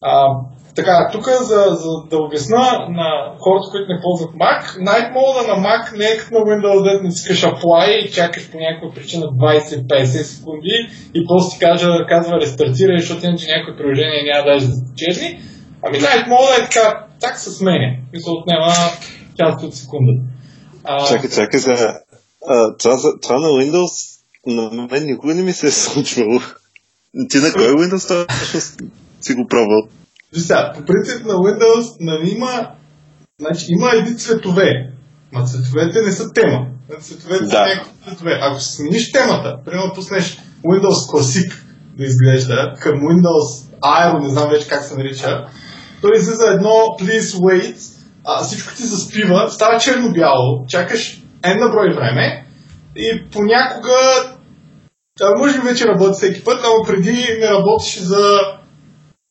А, така, тук за, за да обясна на хората, които не ползват Mac, Night Mode на Mac не е като на Windows, да натискаш Apply и чакаш по някаква причина 20-50 секунди и после ти кажа, казва рестартирай, защото иначе някои приложения няма даже да чезни. Ами Night Mode е така, так се сменя и се отнема част от секунда. А... Чакай, чакай за... А, това, това на Windows на мен никога не ми се е случвало. Ти на кой Windows това си го пробвал? Сега, по принцип на Windows нали, има, значи, има едни цветове. Ма цветовете не са тема. Цветовете да. са някакви цветове. Ако си смениш темата, примерно пуснеш Windows Classic да изглежда към Windows Aero, не знам вече как се нарича, той излиза едно Please Wait, а, всичко ти заспива, става черно-бяло, чакаш една брой време и понякога, а, може би вече работи всеки път, но преди не работеше за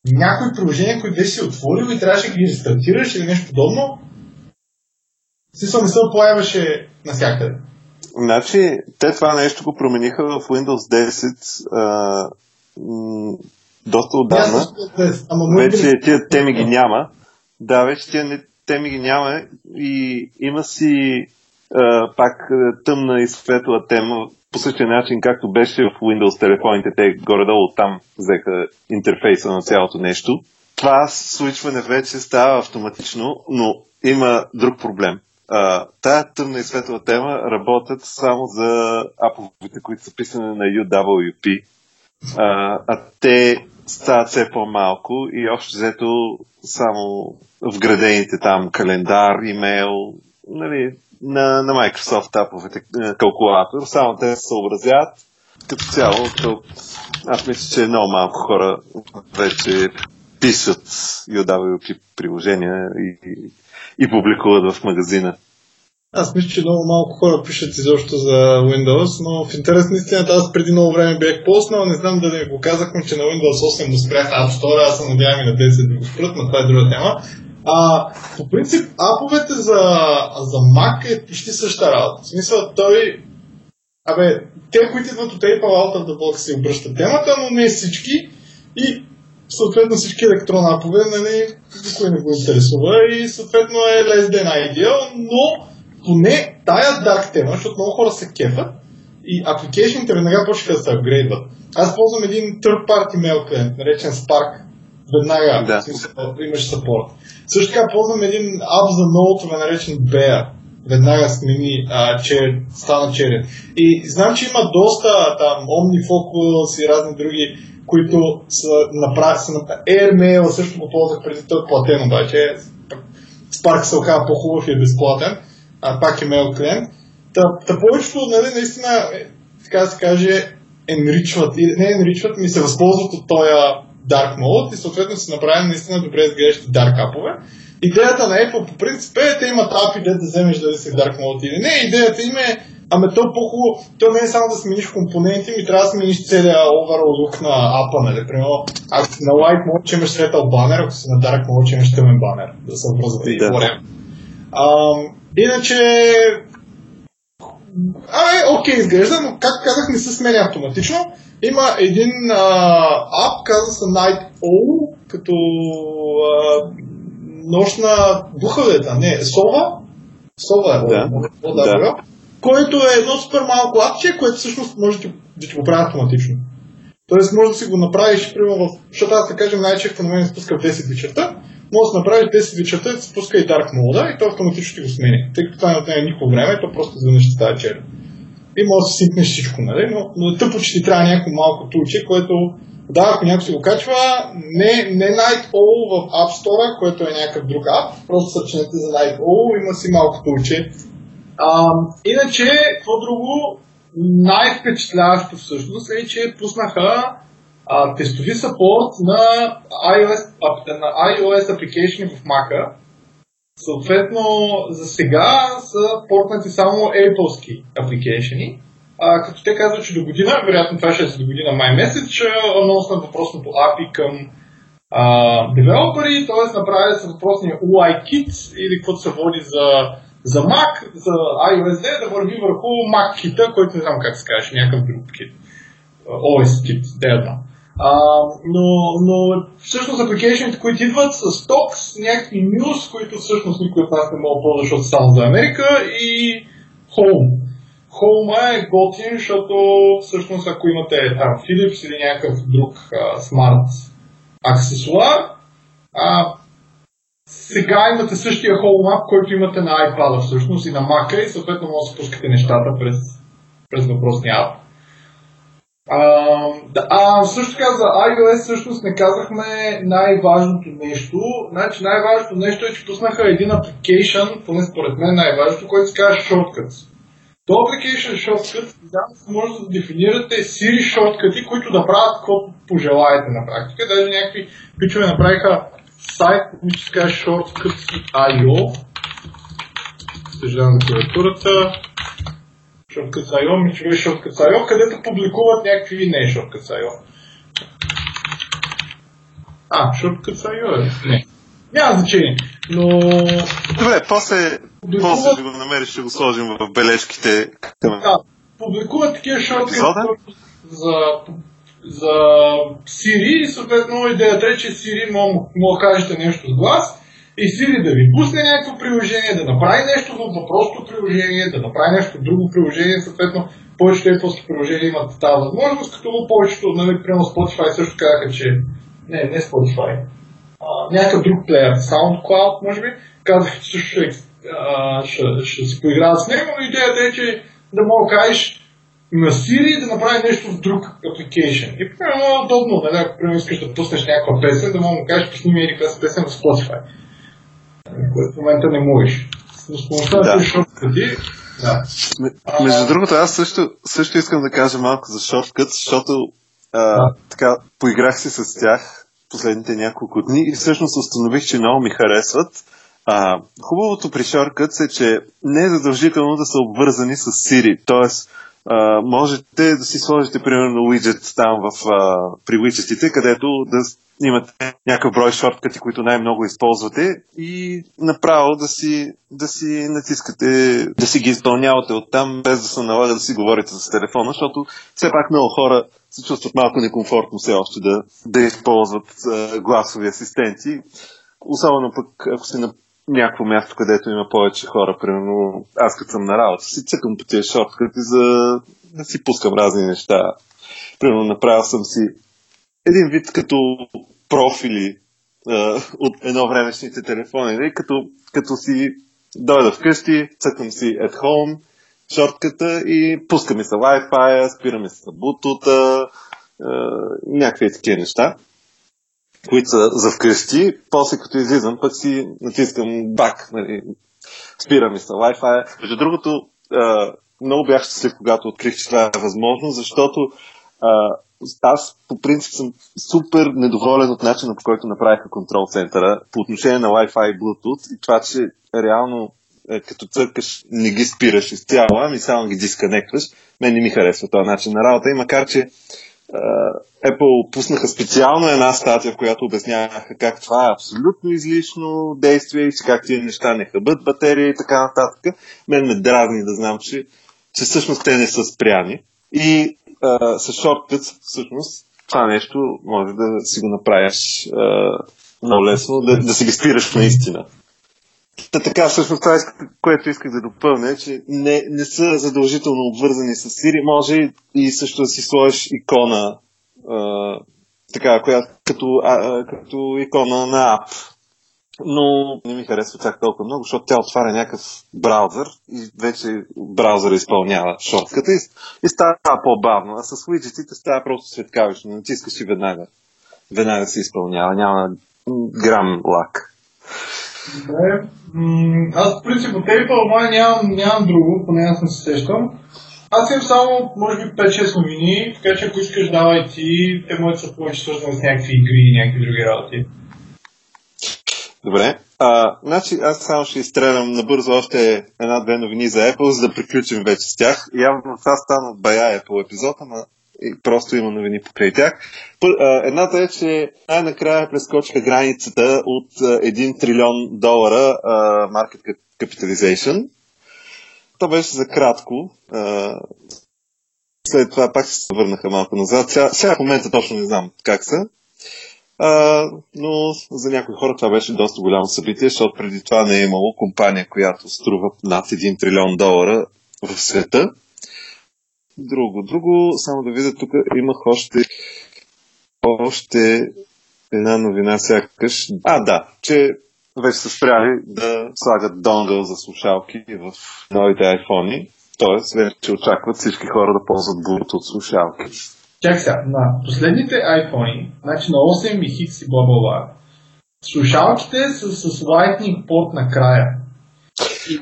някои приложения, които беше си отворил и трябваше да ги рестартираш или нещо подобно, смисъл не се появяваше навсякъде. Значи, те това нещо го промениха в Windows 10 а, м- доста отдавна. Вече тия теми ги няма. Да, вече тия теми ги няма и има си пак тъмна и светла тема по същия начин, както беше в Windows телефоните, те горе-долу там взеха интерфейса на цялото нещо. Това свичване вече става автоматично, но има друг проблем. Uh, тая тъмна и светла тема работят само за аповете, които са писани на UWP, uh, а те стават все по-малко и общо взето само вградените там календар, имейл, нали, на, на Microsoft таповете е, калкулатор, само те се съобразяват. Като цяло, то, аз мисля, че много малко хора вече пишат UWP приложения и, и, и публикуват в магазина. Аз мисля, че много малко хора пишат изобщо за Windows, но в интерес на истината аз преди много време бях поснал, не знам дали го казахме, че на Windows 8 го спрях App Store, аз се надявам и на 10 да го спрат, но това е друга тема. А, по принцип, аповете за, за Mac е почти същата работа. В смисъл, той... Абе, те, които идват от Apple Out of the Box си обръщат темата, но не всички. И съответно всички електрон апове, нали, никой не го интересува и съответно е less than ideal, но поне тая dark тема, защото много хора се кефат и апликейшните веднага почнаха да се апгрейдват. Аз ползвам един third party mail клиент, наречен Spark. Веднага да. имаш support. Също така ползвам един ап за ноутове, наречен Bear. Веднага смени, а, че стана черен. И знам, че има доста там OmniFocus и разни други, които са направили. AirMail също го ползвах преди това платен, обаче. Spark се оказа по-хубав и е безплатен. А, пак е мейл клиент. Та, та повечето, нали, наистина, е, така да се каже, енричват, не енричват, ми се възползват от този Dark Mode и съответно са направени наистина добре изглеждащи Dark апове. Идеята на Apple по принцип е, те имат апи, да да вземеш дали си Dark Mode или не. Идеята им е, ами то по-хубаво, то не е само да смениш компоненти, ми трябва да смениш целия overall look на апа, нали? Примерно, ако си на Light Mode, че имаш светъл банер, ако си на Dark Mode, че имаш тъмен банер, да се образува и да. Иначе, Абе, окей, изглежда, но как казах, не се сменя автоматично. Има един а, ап, казва се Night Owl, като а, нощна е Не, сова. Сова е. Да. да. да. Който е едно супер малко апче, което всъщност може да, ти го прави автоматично. Тоест може да си го направиш, примерно, в... защото аз да кажем най-често на мен спуска в 10 вечерта, може да направиш 10 вечерта да спуска и Dark Mode и то автоматично ти го смени. Тъй като това не отнема никакво време, то просто изведнъж ще става черен и може да си сипнеш всичко, нали? но, но тъпо, че ти трябва някакво малко тулче, което да, ако някой си го качва, не, не Night All в App Store, което е някакъв друг ап, просто съчинете за Night All, има си малко тулче. Иначе, какво друго? Най-впечатляващо всъщност е, че пуснаха а, тестови сапорт на iOS, на iOS application в Mac Съответно, за сега са портнати само Apple-ски апликейшени, а, като те казват, че до година, вероятно това ще е до година май месец, ще анонснат въпросното API към девелопери, т.е. направили са въпросния UIKit или каквото се води за, за Mac, за iOS да върви върху Mac кита, който не знам как се каже, някакъв друг кит. OS кит, да я а, но, но всъщност апликейшните, които идват с Stocks, някакви news, които всъщност никой от нас не мога да ползва, защото само за Америка и Home. Home е готин, защото всъщност ако имате там Philips или някакъв друг смарт аксесуар, а, сега имате същия Home App, който имате на iPad всъщност и на Mac и съответно може да се пускате нещата през, през въпросния app. А, а също така за iOS всъщност не казахме най-важното нещо. Значи най-важното нещо е, че пуснаха един application, поне според мен най-важното, което се казва Shortcuts. То application Shortcuts, да, може да дефинирате Siri shortcuts, които да правят каквото пожелаете на практика. Даже някакви пичове направиха сайт, който се казва Shortcuts.io. Съжалявам за клавиатурата. Shortcuts.io, ми че беше Shortcuts.io, където публикуват някакви не Shortcuts.io. А, Shortcuts.io е. Не. Няма значение. Но... Добре, после, публикуват... после ще го намериш, ще го сложим в бележките. Да, публикуват такива шорткъти за, за Siri и съответно идеята е, че Siri може да кажете нещо с глас и Siri да ви пусне някакво приложение, да направи нещо в въпросното приложение, да направи нещо друго приложение, съответно повечето Apple приложения имат тази възможност, като повечето, нали, примерно Spotify също казаха, че не, не Spotify, а, някакъв друг плеер, SoundCloud, може би, казаха, че също ще, ще, ще се поиграят с него, но идеята е, че да мога кажеш на Siri да направи нещо в друг application. И примерно е удобно, нали, ако примерно искаш да пуснеш някаква песен, да мога да кажеш, пусни ми или песен в Spotify което в момента не можеш. С помощта да. на шорткъти, да. Между другото, аз също, също искам да кажа малко за шорткът, защото а, да. така, поиграх си с тях последните няколко дни и всъщност установих, че много ми харесват. А, хубавото при шорткът е, че не е задължително да са обвързани с Siri, т.е. можете да си сложите примерно widget там в, а, при widgetите, където да имате някакъв брой шорткати, които най-много използвате и направо да си, да си натискате, да си ги изпълнявате оттам, без да се налага да си говорите с телефона, защото все пак много хора се чувстват малко некомфортно все още да, да използват а, гласови асистенти. Особено пък ако си на някакво място, където има повече хора, примерно аз като съм на работа, си цъкам по тези шорткати за да си пускам разни неща. Примерно направил съм си един вид като профили а, от едновремешните телефони. Нали? Като, като си дойда вкъщи, цъкам си at home, шортката и пускаме се Wi-Fi, спираме се Bluetooth, някакви такива неща, които са за вкъщи. После като излизам, пък си натискам back, нали? спираме се Wi-Fi. Между другото, много бях щастлив, когато открих, че това е възможно, защото аз по принцип съм супер недоволен от начина по който направиха контрол центъра по отношение на Wi-Fi и Bluetooth и това, че реално е, като църкаш не ги спираш изцяло, ами само ги дисконектваш. Мен не ми харесва този начин на работа и макар, че Apple пуснаха специално една статия, в която обясняваха как това е абсолютно излишно действие и че как тези неща не хъбат батерия и така нататък. Мен ме дразни да знам, че, че всъщност те не са спряни. И а, с шорткът, всъщност, това нещо може да си го направиш а, много лесно, да, да си ги спираш наистина. Та така, всъщност това, което исках да допълня, е, че не, не са задължително обвързани с Siri. Може и също да си сложиш икона, а, така, която, като, а, като икона на ап, но не ми харесва чак толкова много, защото тя отваря някакъв браузър и вече браузъра изпълнява шортката и, и става по-бавно. А с уиджетите става просто светкавично. Натискаш и веднага. Веднага се изпълнява. Няма грам лак. Добре. Аз в принцип от Apple май нямам, нямам друго, поне аз не се сещам. Аз имам само, може би, 5-6 новини, така че ако искаш давай ти, те могат да са повече свързани с някакви игри и някакви други работи. Добре. А, значи аз само ще изстрелям набързо още една-две новини за Apple, за да приключим вече с тях. Явно това стана от бая Apple епизод, ама просто има новини покрай тях. Едната е, че най-накрая прескочиха границата от 1 трилион долара market capitalization. То беше за кратко. След това пак се върнаха малко назад. Сега, сега в момента точно не знам как са. А, но за някои хора това беше доста голямо събитие, защото преди това не е имало компания, която струва над 1 трилион долара в света. Друго, друго, само да видя, тук имах още, още една новина сякаш. А, да, че вече са спряли да слагат донгъл за слушалки в новите айфони. Тоест, вече очакват всички хора да ползват Bluetooth слушалки. Чак сега, на последните iPhone, значи на 8 и X и бла бла бла, слушалките са с Lightning порт накрая. И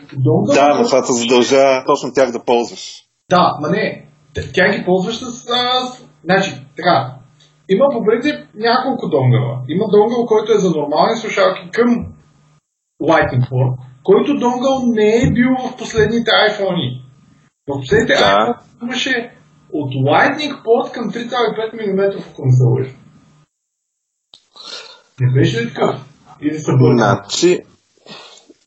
да, но това те задължава точно тях да ползваш. Да, ма не. Тя ги ползваш с... А, значи, така. Има по принцип няколко донгъла. Има донгъл, който е за нормални слушалки към Lightning port, който донгъл не е бил в последните iPhone. В последните да. iPhone имаше от Lightning port към 3,5 мм, ако не се беше ли така? Или са Значи,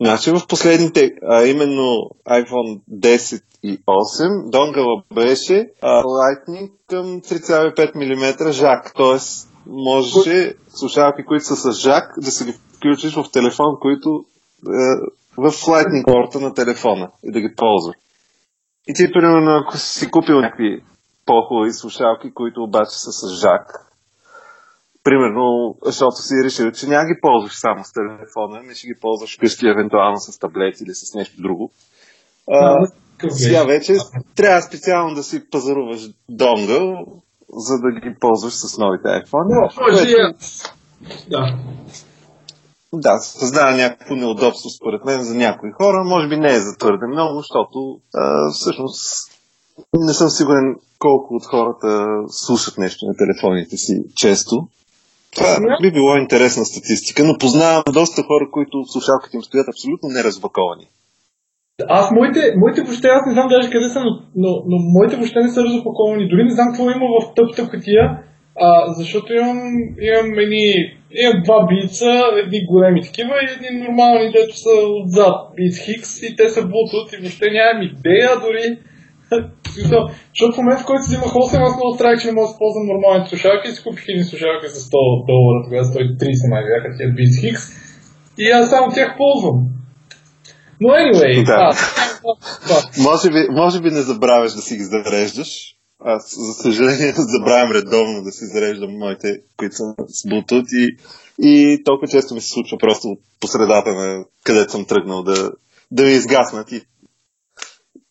значи в последните, а именно iPhone 10 и 8, донгъла беше а, Lightning към 3,5 мм жак, т.е. можеше слушалки, които са с жак, да се ги включиш в телефон, който е, в Lightning порта на телефона и да ги ползваш. И ти, примерно, ако си купил някакви по-хубави слушалки, които обаче са с жак, примерно, защото си решил, че няма ги ползваш само с телефона, не ще ги ползваш вкъщи, евентуално с таблет или с нещо друго. А, сега вече трябва специално да си пазаруваш донгъл, за да ги ползваш с новите iPhone. Което... Да. Да, създава някакво неудобство според мен за някои хора. Може би не е за твърде много, защото а, всъщност не съм сигурен колко от хората слушат нещо на телефоните си често. Това би било интересна статистика, но познавам доста хора, които слушалките им стоят абсолютно неразбаковани. Аз моите, моите въобще, аз не знам даже къде са, но, но, но моите въобще не са разопаковани. Дори не знам какво има в тъпта котия, а, защото имам, имам едни, имам два бица, едни големи такива и едни нормални, дето са отзад, Beats Hicks и те са Bluetooth и въобще нямам идея дори. Защото в момента, в който си взимах 8, аз много страх, че не мога да ползвам нормалните слушалки и си купих едни слушалки за 100 долара, тогава 130 май бяха тия Beats Hicks и аз само тях ползвам. Но anyway, да. а, да. може, би, може би не забравяш да си ги зареждаш. Аз, за съжаление, (laughs) забравям редовно да си зареждам моите, които са с Bluetooth и, и толкова често ми се случва просто по средата на където съм тръгнал да, да ми изгаснат и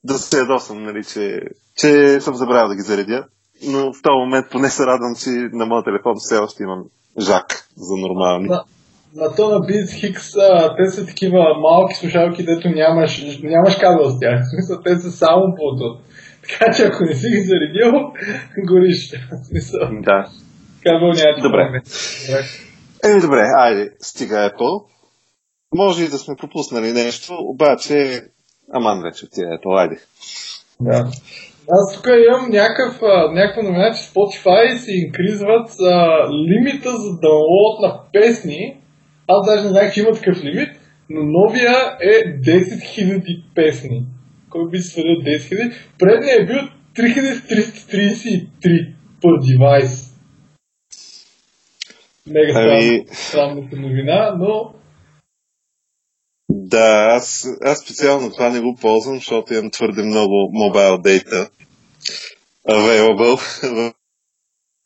да се ядосвам, нали, че, че съм забравил да ги заредя. Но в този момент поне се радвам, че на моят телефон все още имам жак за нормални. Да на то на а, те са такива малки слушалки, дето нямаш, нямаш кабел с тях. (laughs) В смисъл, те са само Bluetooth. Така че ако не си ги заредил, (laughs) гориш. (laughs) В смисъл. Да. Кабел няма. Добре. добре. Еми добре, айде, стига Apple. Може и да сме пропуснали нещо, обаче аман вече ти Apple, айде. Да. Аз тук имам някакъв, някаква новина, че Spotify си инкризват а, лимита за download на песни аз даже не знаех, че има такъв лимит, но новия е 10 000 песни. Кой би свалил 10 000? Предният е бил 3333 по девайс. Мега ами... странната новина, но... Да, аз, аз специално това не го ползвам, защото имам твърде много мобайл дейта available (laughs)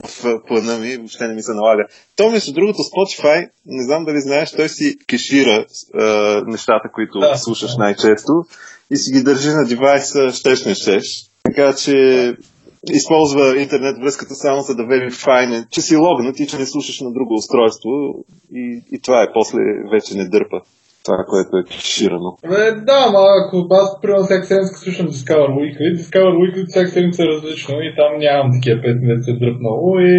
в плана ми, въобще не ми се налага. То, между другото, Spotify, не знам дали знаеш, той си кешира а, нещата, които да, слушаш най-често и си ги държи на девайса щеш не щеш. Така че използва интернет връзката само за да верифайне, че си логнат и че не слушаш на друго устройство и, и това е, после вече не дърпа това, което е кеширано. Е, да, ма ако аз примерно всяка седмица слушам Discover Weekly, Discover Weekly всяка седмица е различно и там нямам такива 5 минути е дръпнало и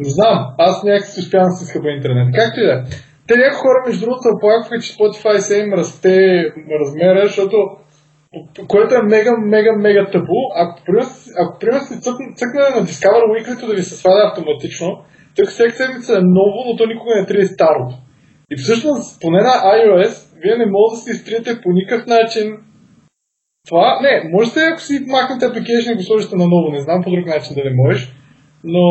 не знам, аз някакси успявам да се скъпа интернет. Както и да е. Те някои хора, между другото, оплакваха, че Spotify се им расте размера, защото което е мега, мега, мега тъпо. Ако, ако примерно си цъкне на Discover Weekly, да ви се сваля автоматично, тъй всяка седмица е ново, но то никога не трие старото. И всъщност, поне на iOS, вие не можете да си изтриете по никакъв начин това. Не, можете, ако си махнете application и го сложите на ново, не знам по друг начин да не можеш. Но,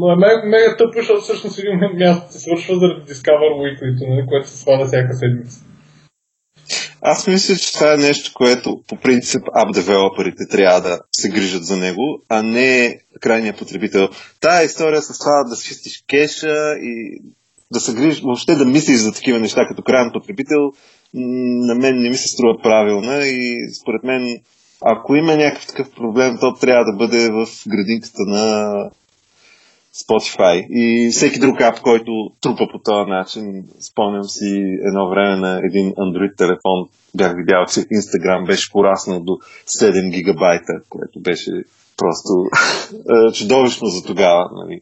но е мега, мега тъпо, защото всъщност един място се свършва заради Discover Weekly, нали, което се сваля всяка седмица. Аз мисля, че това е нещо, което по принцип ап девелоперите трябва да се грижат за него, а не крайния потребител. Тая история с това да свистиш кеша и да се грижиш, въобще да мислиш за такива неща като крайен потребител, на мен не ми се струва правилна и според мен ако има някакъв такъв проблем, то трябва да бъде в градинката на Spotify и всеки друг ап, който трупа по този начин. Спомням си едно време на един Android телефон, бях видял, че Instagram беше пораснал до 7 гигабайта, което беше просто (laughs) е, чудовищно за тогава. Нали.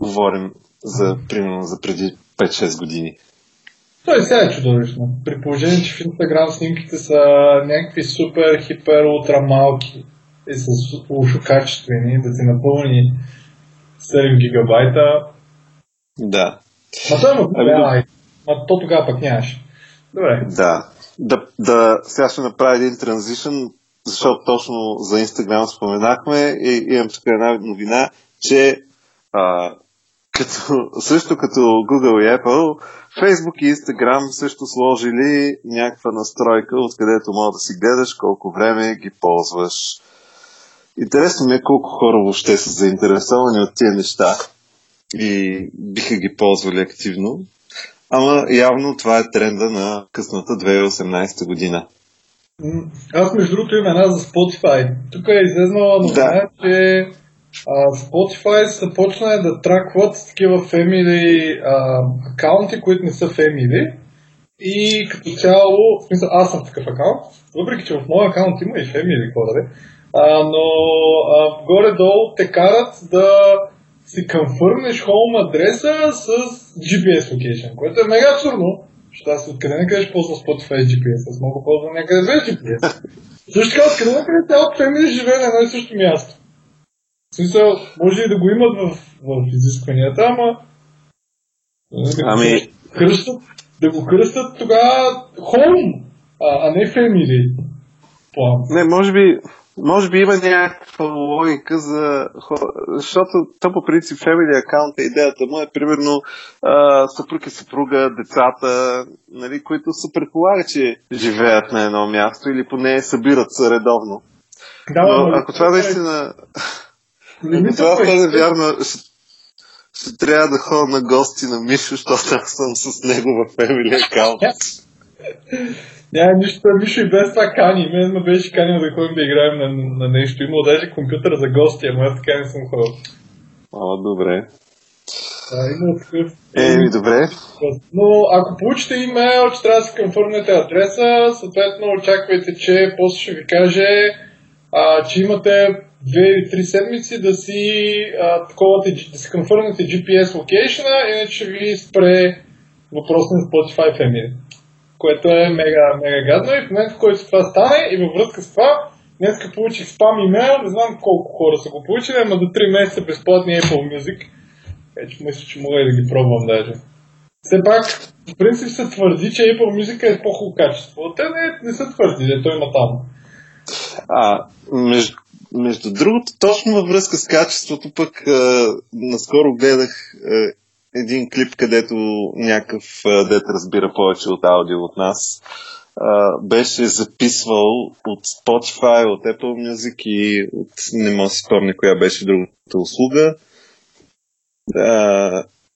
Говорим за, примерно, за преди 5-6 години. Той сега е чудовищно. При положение, че в Instagram снимките са някакви супер, хипер, ултра малки и с лошо качествени, да си напълни 7 гигабайта. Да. Ма той има ами, да... Ма то тогава пък нямаше. Добре. Да. Да, да, сега ще направя един транзишън, защото точно за Instagram споменахме и имам тук една новина, че а, като, също като Google и Apple, Facebook и Instagram също сложили някаква настройка, откъдето мога да си гледаш колко време ги ползваш. Интересно ми е колко хора въобще са заинтересовани от тия неща и биха ги ползвали активно. Ама явно това е тренда на късната 2018 година. Аз между другото имам една за Spotify. Тук е излезнала новина, да. че а, Spotify започна да тракват такива family а, акаунти, които не са family. И като цяло, в смисъл, аз съм такъв акаунт, въпреки че в моя акаунт има и family, какво но а, горе-долу те карат да си конфърнеш хоум адреса с GPS location, което е мега абсурдно, защото аз откъде не кажеш ползвам Spotify GPS, аз мога ползвам някъде без GPS. Също така, откъде не къде цялото фемили живее на едно и също място. Смисъл, може и да го имат в, в изискванията, ама ами... кръстат, да го кръстат тогава хоум, а, а не фемили. Не, може би, може би има някаква логика за защото то по принцип family аккаунт идеята му е примерно а, съпруг и съпруга, децата, нали, които се предполага, че живеят на едно място или поне събират се редовно. Да, Но ако това наистина... Ако това стане вярно, ще, ще трябва да ходя на гости на Мишо, защото аз съм с него в family аккаунт. Няма нищо, Мишо и без това кани. Мен ме беше канил да ходим да играем на, на нещо. Има даже компютър за гости, ама аз така не съм ходил. О, добре. А, има такъв. Еми, добре. Но ако получите имейл, че трябва да си конфърмнете адреса, съответно очаквайте, че после ще ви каже, а, че имате две или три седмици да си, а, таковате, да си конфърмнете GPS локейшена, иначе ви спре въпросния Spotify Family което е мега, мега гадно и в момента, в който това стане и във връзка с това, днеска получих спам имейл, не знам колко хора са го получили, ама до 3 месеца безплатни Apple Music. Вече мисля, че мога и да ги пробвам даже. Все пак, в принцип се твърди, че Apple Music е по-хубаво качество. Те не, не са твърди, де той има там. А, между, между другото, точно във връзка с качеството, пък а, наскоро гледах а, един клип, където някакъв дет разбира повече от аудио от нас, беше записвал от Spotify, от Apple Music и от не мога си спомня коя беше другата услуга.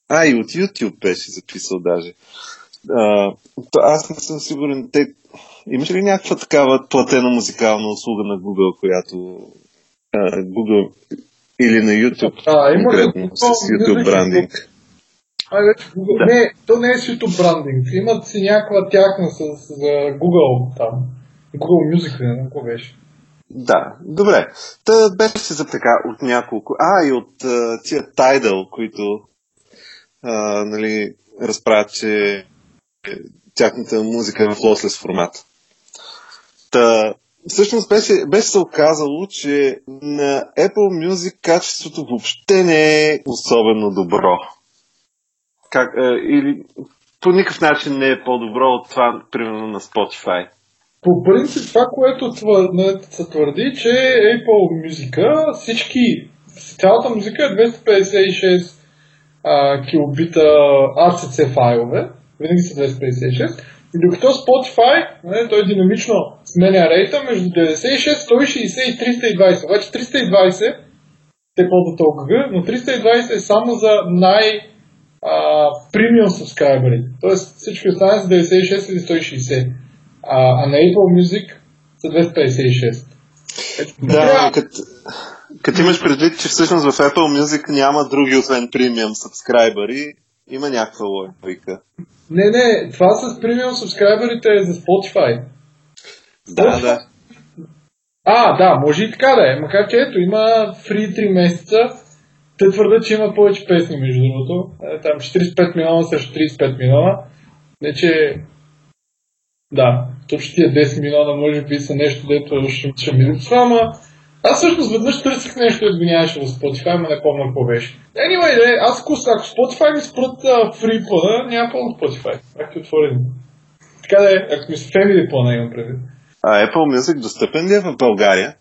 А, и от YouTube беше записал даже. А, аз не съм сигурен. Те, имаш ли някаква такава платена музикална услуга на Google, която а, Google или на YouTube а, има конкретно, с YouTube брандинг? Ай, вече Google. Да. Не, то не е свито брандинг. Имат си някаква тяхна с, за Google там. Google Music, не знам какво беше. Да, добре. Та беше за така от няколко. А, и от а, тия Tidal, които а, нали, разправят, че тяхната музика е в лослес формат. Та, всъщност беше, беше се оказало, че на Apple Music качеството въобще не е особено добро. Как, е, или по никакъв начин не е по-добро от това, примерно, на Spotify. По принцип, това, което се твърди, че Apple Music, всички, цялата музика е 256 а, килобита ACC файлове, винаги са 256, и докато Spotify, не, той динамично сменя рейта между 96, 160 и 320. Обаче 320 те ползват OGG, но 320 е само за най- премиум subscriberi. Тоест всички останали са 96 или 160. А, а на Apple Music са 256. Ето, да, като, като имаш предвид, че всъщност в Apple Music няма други освен премиум subscriberi, има някаква логика. Не, не, това с премиум субскрайберите е за Spotify. Да, Spotify... да. А, да, може и така да е. Макар че ето, има фри 3 месеца. Те твърдят, че има повече песни, между другото. Е, там 45 милиона срещу 35 милиона. Не, че... Да, точно тия 10 милиона може би са нещо, дето ще, ще ми липсва, ама аз всъщност веднъж търсих нещо да го в Spotify, но не помня какво беше. Anyway, де, аз ако, ако Spotify ми спрат фри плана, няма пълно Spotify. Ако отворим. Така да е, ако ми се Family плана имам предвид. А Apple Music достъпен ли е в България?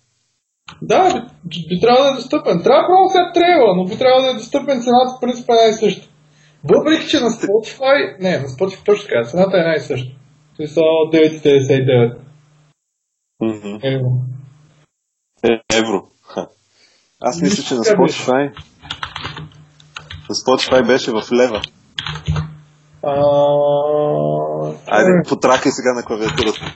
Да, би, би трябвало да е достъпен. Трябва просто сега трябва, но би трябвало да е достъпен цената в принцип е и съща. Въпреки, че на Spotify, не, на Spotify точно така, цената е и съща. Това са 9,99. Mm-hmm. Е, евро. Аз мисля, че на Spotify на Spotify беше в лева. А... Айде, потракай сега на клавиатурата.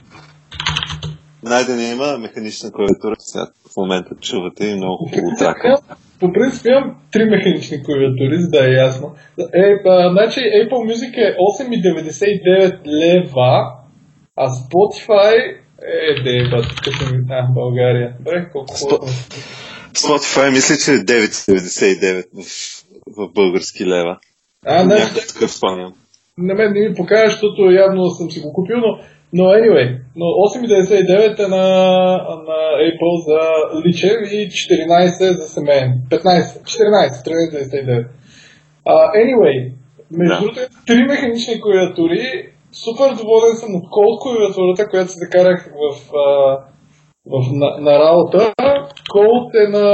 Найден има механична клавиатура. Сега в момента чувате и много хубаво трака. По принцип имам три механични клавиатури, за да е ясно. Е, а, значи Apple Music е 8,99 лева, а Spotify е, дебат, като ми... А, България. Добре, колко хубаво. Spotify мисля, че е 9,99 в, в български лева. А, не, Някакъв такъв спомням. На мен не ми покажа, защото явно съм си го купил, но, но anyway, но 8,99 е на, на Apple за личен и 14 за семейен. 15, 14, 13,99. Uh, anyway, между другото, да. три механични клавиатури супер доволен съм от код клавиатурата, която се закарах в, а, в, на, на работа. Код е на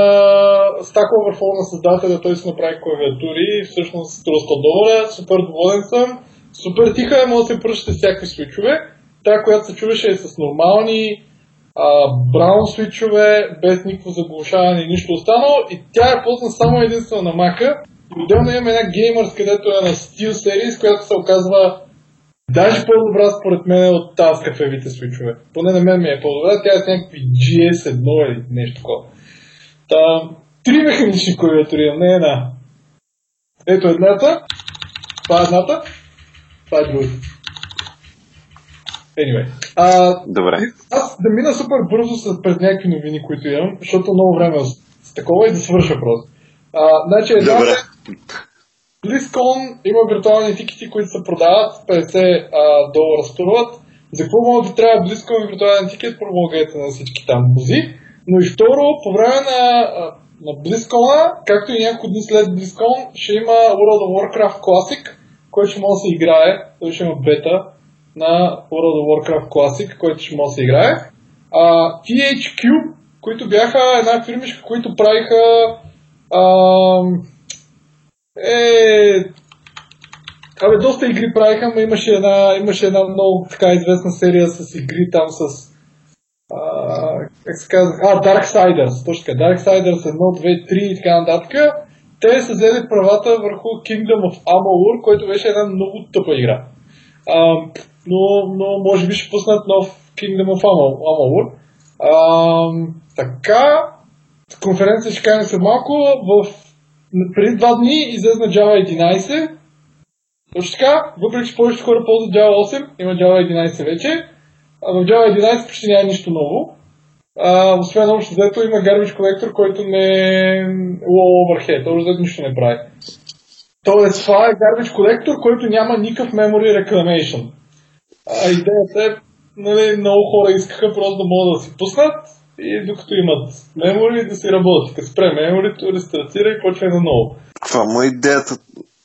Stack Overflow на създателя, той си направи клавиатури всъщност струва 100 долара. Супер доволен съм. Супер тиха е, може да се пръщате всякакви свичове. Та, която се чуваше е с нормални браун свичове, без никакво заглушаване и нищо останало. И тя е ползвана само единствено на мака. Отделно имаме една геймърс, където е на Steel Series, която се оказва Даже по-добра според мен от тази кафевите свичове. Поне на мен ми е по-добра. Тя е с някакви GS1 или нещо такова. Та, три механични клавиатури, не една. Ето едната. Това е едната. Това е другата. Anyway. А, Добре. Аз да мина супер бързо с пред някакви новини, които имам, защото много време е с такова и да свърша просто. А, значи, една, Добре. BlizzCon има виртуални тикети, които се продават, 50 а, долара струват. За какво може да трябва BlizzCon виртуален тикет, промогайте на всички там бузи. Но и второ, по време на, на BlizzCon, както и няколко дни след BlizzCon, ще има World of Warcraft Classic, който ще може да се играе. Той ще има бета на World of Warcraft Classic, който ще може да се играе. А, THQ, които бяха една фирмичка, които правиха е... Абе, доста игри правиха, но имаше една, имаше една много така известна серия с игри там с... А, как се казва? А, Darksiders, точно така. Darksiders 1, 2, 3 и така нататък. Те са взели правата върху Kingdom of Amalur, който беше една много тъпа игра. А, но, но може би ще пуснат нов Kingdom of Amalur. Така, конференция ще кажем след малко. В преди два дни излезна Java 11. Точно така, въпреки че повечето хора ползват Java 8, има Java 11 вече. А в Java 11 почти няма нищо ново. А, освен общо взето има garbage collector, който не е low overhead, общо взето нищо не прави. Тоест, това е garbage collector, който няма никакъв memory reclamation. А идеята е нали, много хора искаха просто да могат да си пуснат и докато имат мемори да си работи. Като спре меморито, рестартира и почва наново. Това му е идеята.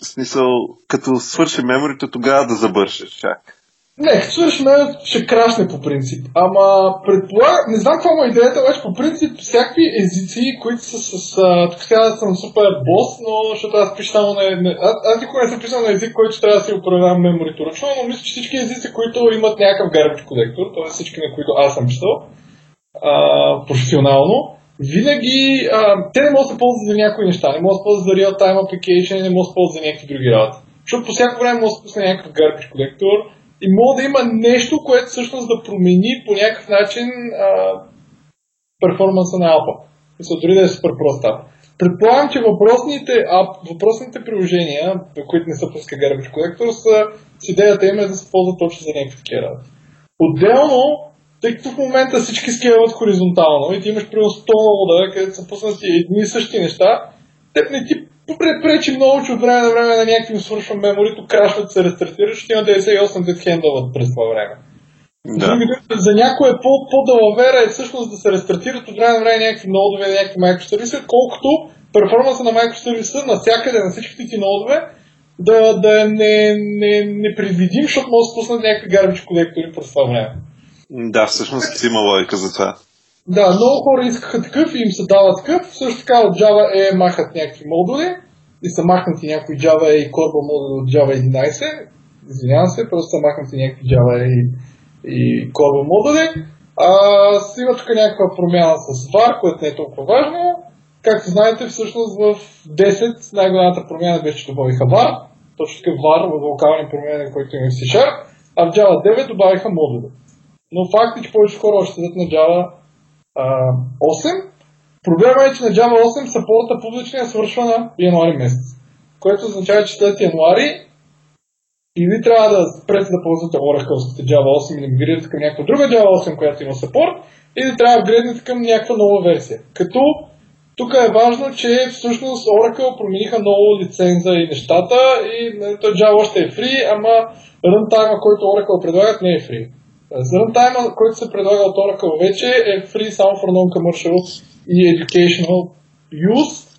В смисъл, като свърши меморито, тогава да забършиш чак. Не, като свърши мен ще крашне по принцип. Ама предполагам, не знам какво му е идеята, обаче по принцип всякакви езици, които са с... А, тук сега съм супер бос, но защото аз пиша само на... Не, аз, аз никога не съм писал на език, който трябва да си управлявам меморито ръчно, но мисля, че всички езици, които имат някакъв гарбич колектор, т.е. всички, на които аз съм писал, а, професионално, винаги а, те не могат да се ползват за някои неща. Не могат да се ползват за real-time application, не могат да се ползват за някакви други работи. Защото по всяко време може да се пусне някакъв гарбич колектор, и може да има нещо, което всъщност да промени по някакъв начин а, перформанса на апа. Мисля, дори да е супер проста. Предполагам, че въпросните, ап, въпросните приложения, които не са пуска Garbage Collector, са с идеята им е да се ползват точно за някакви такива работи. Отделно, тъй като в момента всички скелват хоризонтално и ти имаш примерно 100 нода, където са пуснати едни и същи неща, теб не ти пречи много, че от време на време на някакви свършва меморито, крашват се рестартира, ще има 98 дет хендълват през това време. Да. За някое по, по-далавера е всъщност да се рестартират от време на време някакви нодове, някакви микросервиси, колкото перформанса на микросервиса навсякъде на всичките ти нодове да, да е не, не, не предвидим, защото може да спуснат някакви гарбич колектори през това време. Да, всъщност има логика за това. Да, много хора искаха такъв и им се дава такъв. Също така от Java E махат някакви модули и са махнати някои Java и Corba модули от Java 11. Извинявам се, просто са махнати някакви Java и, и Corba модули. А, има тук някаква промяна с VAR, което не е толкова важно. Както знаете, всъщност в 10 най-голямата промяна беше, че добавиха VAR. Точно така VAR в локални промени, които има в C-Sharp. А в Java 9 добавиха модули. Но факт е, че повече хора още седят на Java 8. Проблема е, че на Java 8 саппорта публичния свършва на януари месец. Което означава, че след януари или трябва да спрете да ползвате Oracle Java 8 или мигрирате към някаква друга Java 8, която има саппорт, или трябва да греднете към някаква нова версия. Като тук е важно, че всъщност Oracle промениха много лиценза и нещата и нали, Java още е фри, ама runtime, който Oracle предлагат, не е фри. Runtime, който се предлага от Oracle вече е free само for non-commercial и educational use.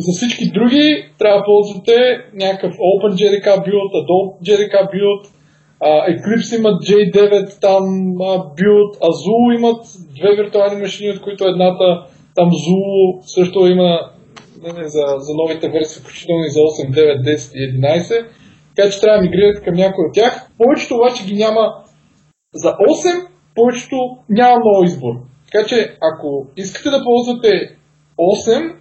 За всички други трябва да ползвате някакъв OpenJDK build, Adobe JDK build, Eclipse имат J9 там build, Azul имат две виртуални машини, от които едната там Zulu също има не, за, за новите версии, включително и за 8, 9, 10 и 11. Така че трябва да мигрирате към някой от тях. Повечето обаче ги няма за 8 повечето няма много избор. Така че ако искате да ползвате 8,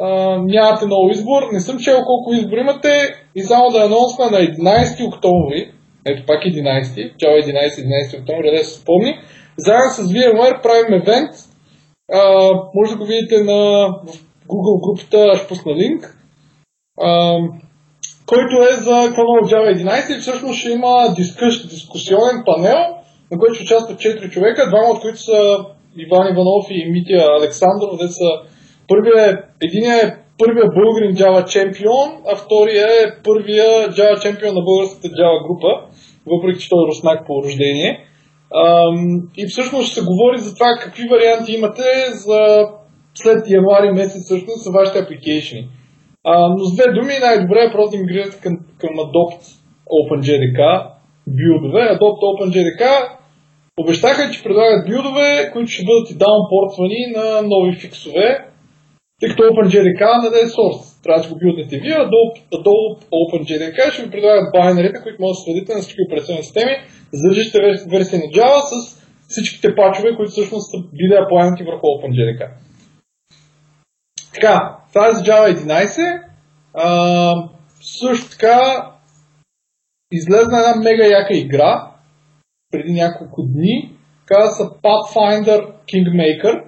а, нямате много избор. Не съм чел колко избор имате и само да анонсна на 11 октомври, ето пак 11, чао 11, 11 октомври, да се спомни, заедно с VMware правим евент. А, може да го видите на Google групата, ще пусна линк. А, който е за Chrono Java 11 и всъщност ще има дискус, дискусионен панел, на който ще участват 4 човека, двама от които са Иван Иванов и Митя Александров, де са първия, единия е първия българин Java чемпион, а втория е първия Java чемпион на българската Java група, въпреки че той е руснак по рождение. и всъщност ще се говори за това какви варианти имате за след януари месец всъщност са вашите апликейшни. но с две думи най-добре е просто да мигрирате към, към Adopt OpenJDK билдове. Adopt OpenJDK обещаха, че предлагат билдове, които ще бъдат и даунпортвани на нови фиксове, тъй като OpenJDK не е source. Трябва да го билднете вие, Adobe, Adobe OpenJDK ще ви предлагат байнерите, които може да следите на всички операционни системи, задържащите версия на Java с всичките пачове, които всъщност са били аплайнати върху OpenJDK. Така, това е за Java 11. А, също така излезна една мега яка игра преди няколко дни. Казва се Pathfinder Kingmaker.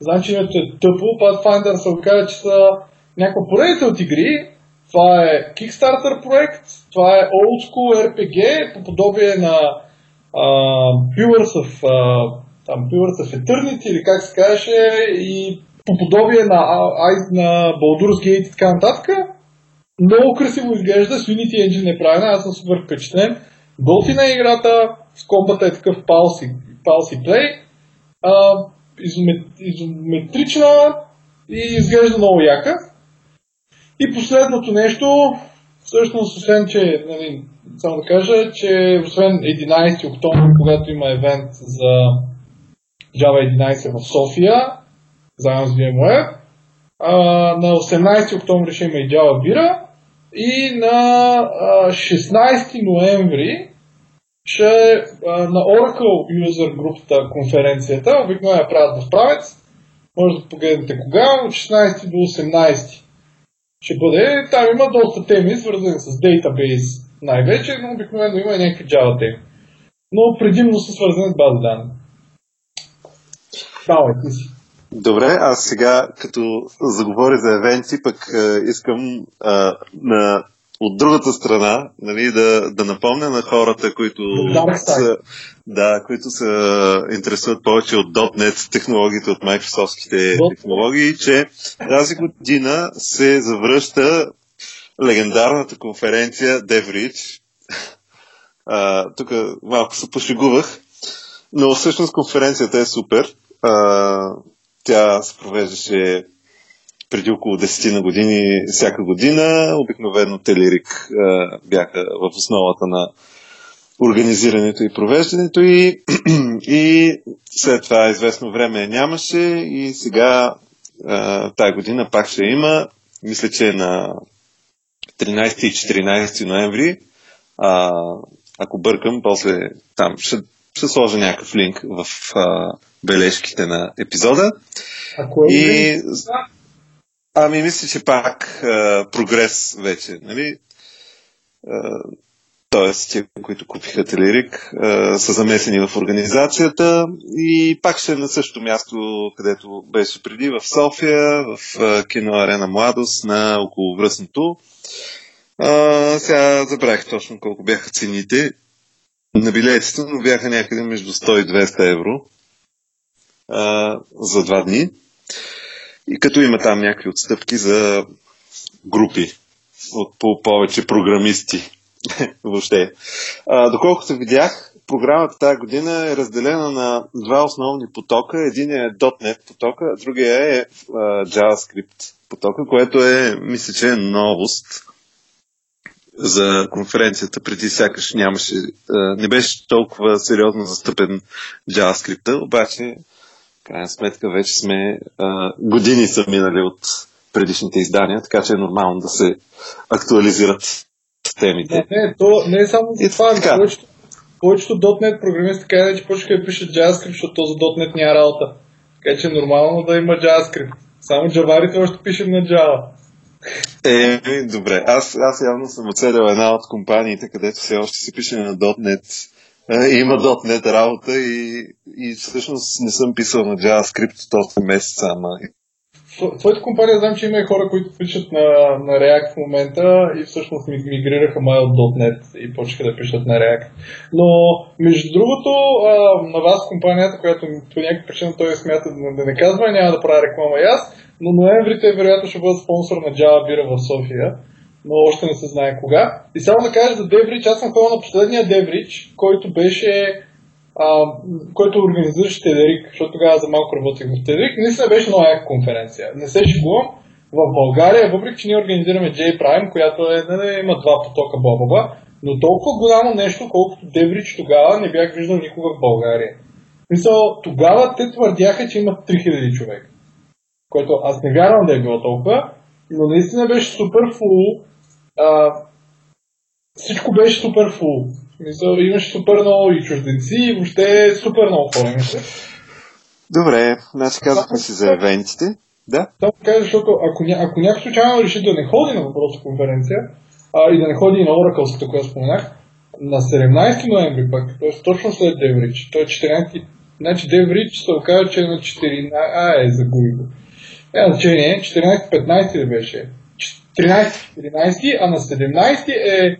Значи името е тъпо. Pathfinder се оказа, че са някаква поредица от игри. Това е Kickstarter проект, това е Old School RPG, по подобие на uh, Pillars, of, там, Pillars of Eternity, или как се казваше, и по подобие на, на Baldur's Gate и така нататък. Много красиво изглежда, с Unity Engine е правена, аз съм супер впечатлен. Готина е играта, с комбата е такъв палси, палси плей, а, изомет, изометрична и изглежда много яка. И последното нещо, всъщност, освен, че, нали, само да кажа, че освен 11 октомври, когато има евент за Java 11 в София, заедно с VMware, а, на 18 октомври ще има и Java Бира и на а, 16 ноември ще на Oracle User групата конференцията, обикновено я правят в правец, може да погледнете кога, от 16 до 18 ще бъде. Там има доста теми, свързани с дейтабейс най-вече, но обикновено има и някакви Java теми. Но предимно са свързани с база данни. Давай, ти си. Добре, аз сега, като заговоря за евенти, пък е, искам е, на, от другата страна нали, да, да напомня на хората, които са, да, които се интересуват повече от .NET технологиите, от Microsoftските технологии, че тази година се завръща легендарната конференция DevReach. тук малко се пошегувах, но всъщност конференцията е супер. А, тя се провеждаше преди около 10 на години всяка година. Обикновено Телерик бяха в основата на организирането и провеждането и, (clears throat) и след това известно време нямаше и сега а, тая година пак ще има. Мисля, че е на 13 и 14 ноември. А, ако бъркам, после там ще, ще сложа някакъв линк в а, бележките на епизода. А кое и... Ами, мисля, че пак а, прогрес вече, нали? Тоест, те, които купиха Телерик, са замесени в организацията и пак ще е на същото място, където беше преди, в София, в кино Арена Младост, на околовръстното. А, сега забравих точно колко бяха цените на билетите, но бяха някъде между 100 и 200 евро а, за два дни. И като има там някакви отстъпки за групи от по повече програмисти (laughs) въобще. А, доколкото видях, програмата тази година е разделена на два основни потока. Един е .NET потока, другия е а, JavaScript потока, което е, мисля, че е новост за конференцията. Преди сякаш нямаше, не беше толкова сериозно застъпен JavaScript, обаче крайна сметка вече сме а, години са минали от предишните издания, така че е нормално да се актуализират темите. Не, не, то не е само за това. Ами повечето, повечето .NET програмисти така че почнаха да пишат JavaScript, защото този .NET няма работа. Така че е нормално да има JavaScript. Само джаварите още пишем на Java. Е, добре. Аз, аз явно съм оцелил една от компаниите, където все още се пише на .NET е, има .NET работа и, и всъщност не съм писал на JavaScript от 8 месеца, ама твоята компания знам, че има и хора, които пишат на, на React в момента и всъщност мигрираха май от .NET и почнаха да пишат на React. Но, между другото, а, на вас компанията, която по някаква причина той смята да, да не казва, няма да правя реклама и аз, но ноември вероятно ще бъдат спонсор на Java Бира в София но още не се знае кога. И само да кажа за Деврич, аз съм ходил на последния Деврич, който беше а, който организираше Тедерик, защото тогава за малко работех в Тедерик. Наистина беше много яка конференция. Не се шегувам. В България, въпреки че ние организираме J Prime, която е, не, не, има два потока бла но толкова голямо нещо, колкото Деврич тогава не бях виждал никога в България. Мисъл, тогава те твърдяха, че имат 3000 човека. Което аз не вярвам да е било толкова, но наистина беше супер фул а, всичко беше супер фул. Мисъл, имаше супер много и чужденци, и въобще супер много хора имаше. Добре, значи казахме си за евентите. Да? Само кажа, защото ако, ня, ако някой случайно реши да не ходи на въпроса конференция, а, и да не ходи и на Оракълската, която споменах, на 17 ноември пък, т.е. точно след Деврич, той е 14, значи Деврич се оказа, че е на 14, а, е, загуби го. Е, значение, 14-15 ли беше? 13-14, а на 17 е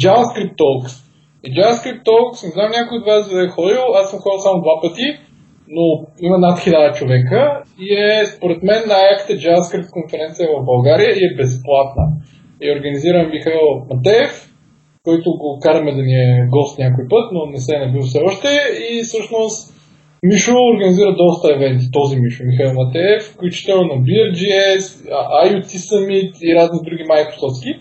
JavaScript Talks. И JavaScript Talks, не знам някой от вас да е ходил, аз съм ходил само два пъти, но има над 1000 човека и е според мен най-яката JavaScript конференция в България и е безплатна. И организирам Михаил Матеев, който го караме да ни е гост някой път, но не се е набил все още. И всъщност Мишо организира доста евенти, този Мишо, Михаил Матеев, включително на BRGS, IoT Summit и разни други Microsoftски.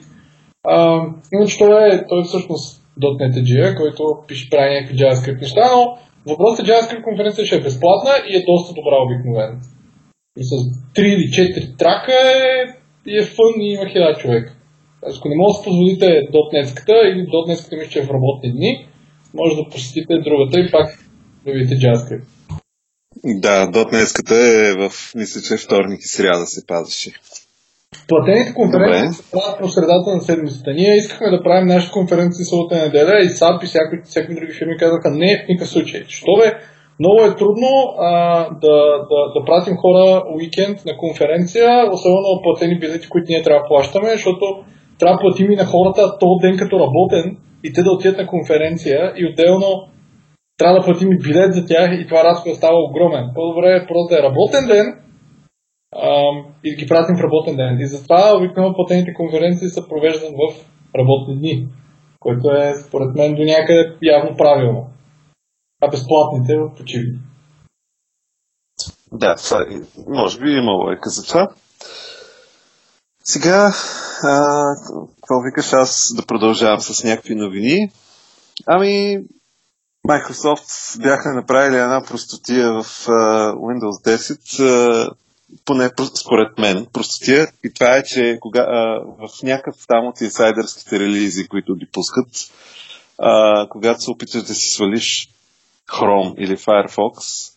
иначе той е, той е всъщност .NET който пише, прави някакви JavaScript неща, но въпросът е JavaScript конференция ще е безплатна и е доста добра обикновено. И с 3 или 4 трака е, е фън и има 1000 човек. Ако не може да позволите .NET-ската или .NET-ската мисля, че е в работни дни, може да посетите другата и пак да видите JavaScript. Да, .NET-ската е в, мисля, че вторник и сряда се пазеше. Платените конференции се правят по средата на седмицата. Ние искахме да правим нашите конференции събота неделя и SAP и всякакви, всякакви други фирми казаха не в никакъв случай. Що бе, много е трудно а, да, да, да пратим хора уикенд на конференция, особено платени билети, които ние трябва да плащаме, защото трябва да платим и на хората този ден като работен и те да отидат на конференция и отделно трябва да платим и билет за тях и това разход става огромен. По-добре е просто да е работен ден и ги пратим в работен ден. И затова обикновено платените конференции са провеждани в работни дни, което е според мен до някъде явно правилно. А безплатните в почивни. Да, това, може би има лойка за това. Сега, а, какво викаш аз да продължавам с някакви новини? Ами, Microsoft бяха направили една простотия в uh, Windows 10, uh, поне според мен, простотия. И това е, че кога, uh, в някакъв там от инсайдърските релизи, които ги пускат, uh, когато се опиташ да си свалиш Chrome или Firefox,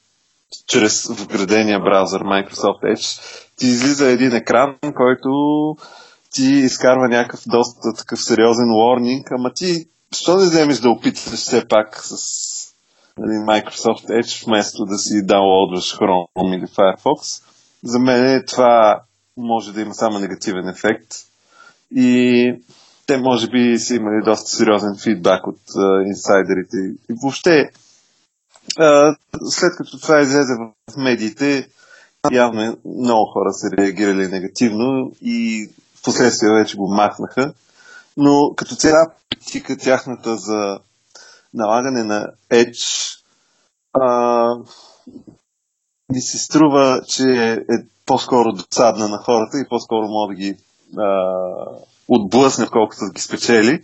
чрез вградения браузър Microsoft Edge, ти излиза един екран, който ти изкарва някакъв доста такъв сериозен warning, ама ти защо не вземеш да опиташ все пак с нали, Microsoft Edge, вместо да си даунлодваш Chrome или Firefox? За мен това може да има само негативен ефект. И те може би са имали доста сериозен фидбак от uh, инсайдерите. И въобще, uh, след като това излезе в медиите, явно много хора са реагирали негативно и в последствие вече го махнаха. Но като цяла политика тяхната за налагане на Edge а, ми се струва, че е по-скоро досадна на хората и по-скоро мога да ги а, отблъсне, колкото да ги спечели.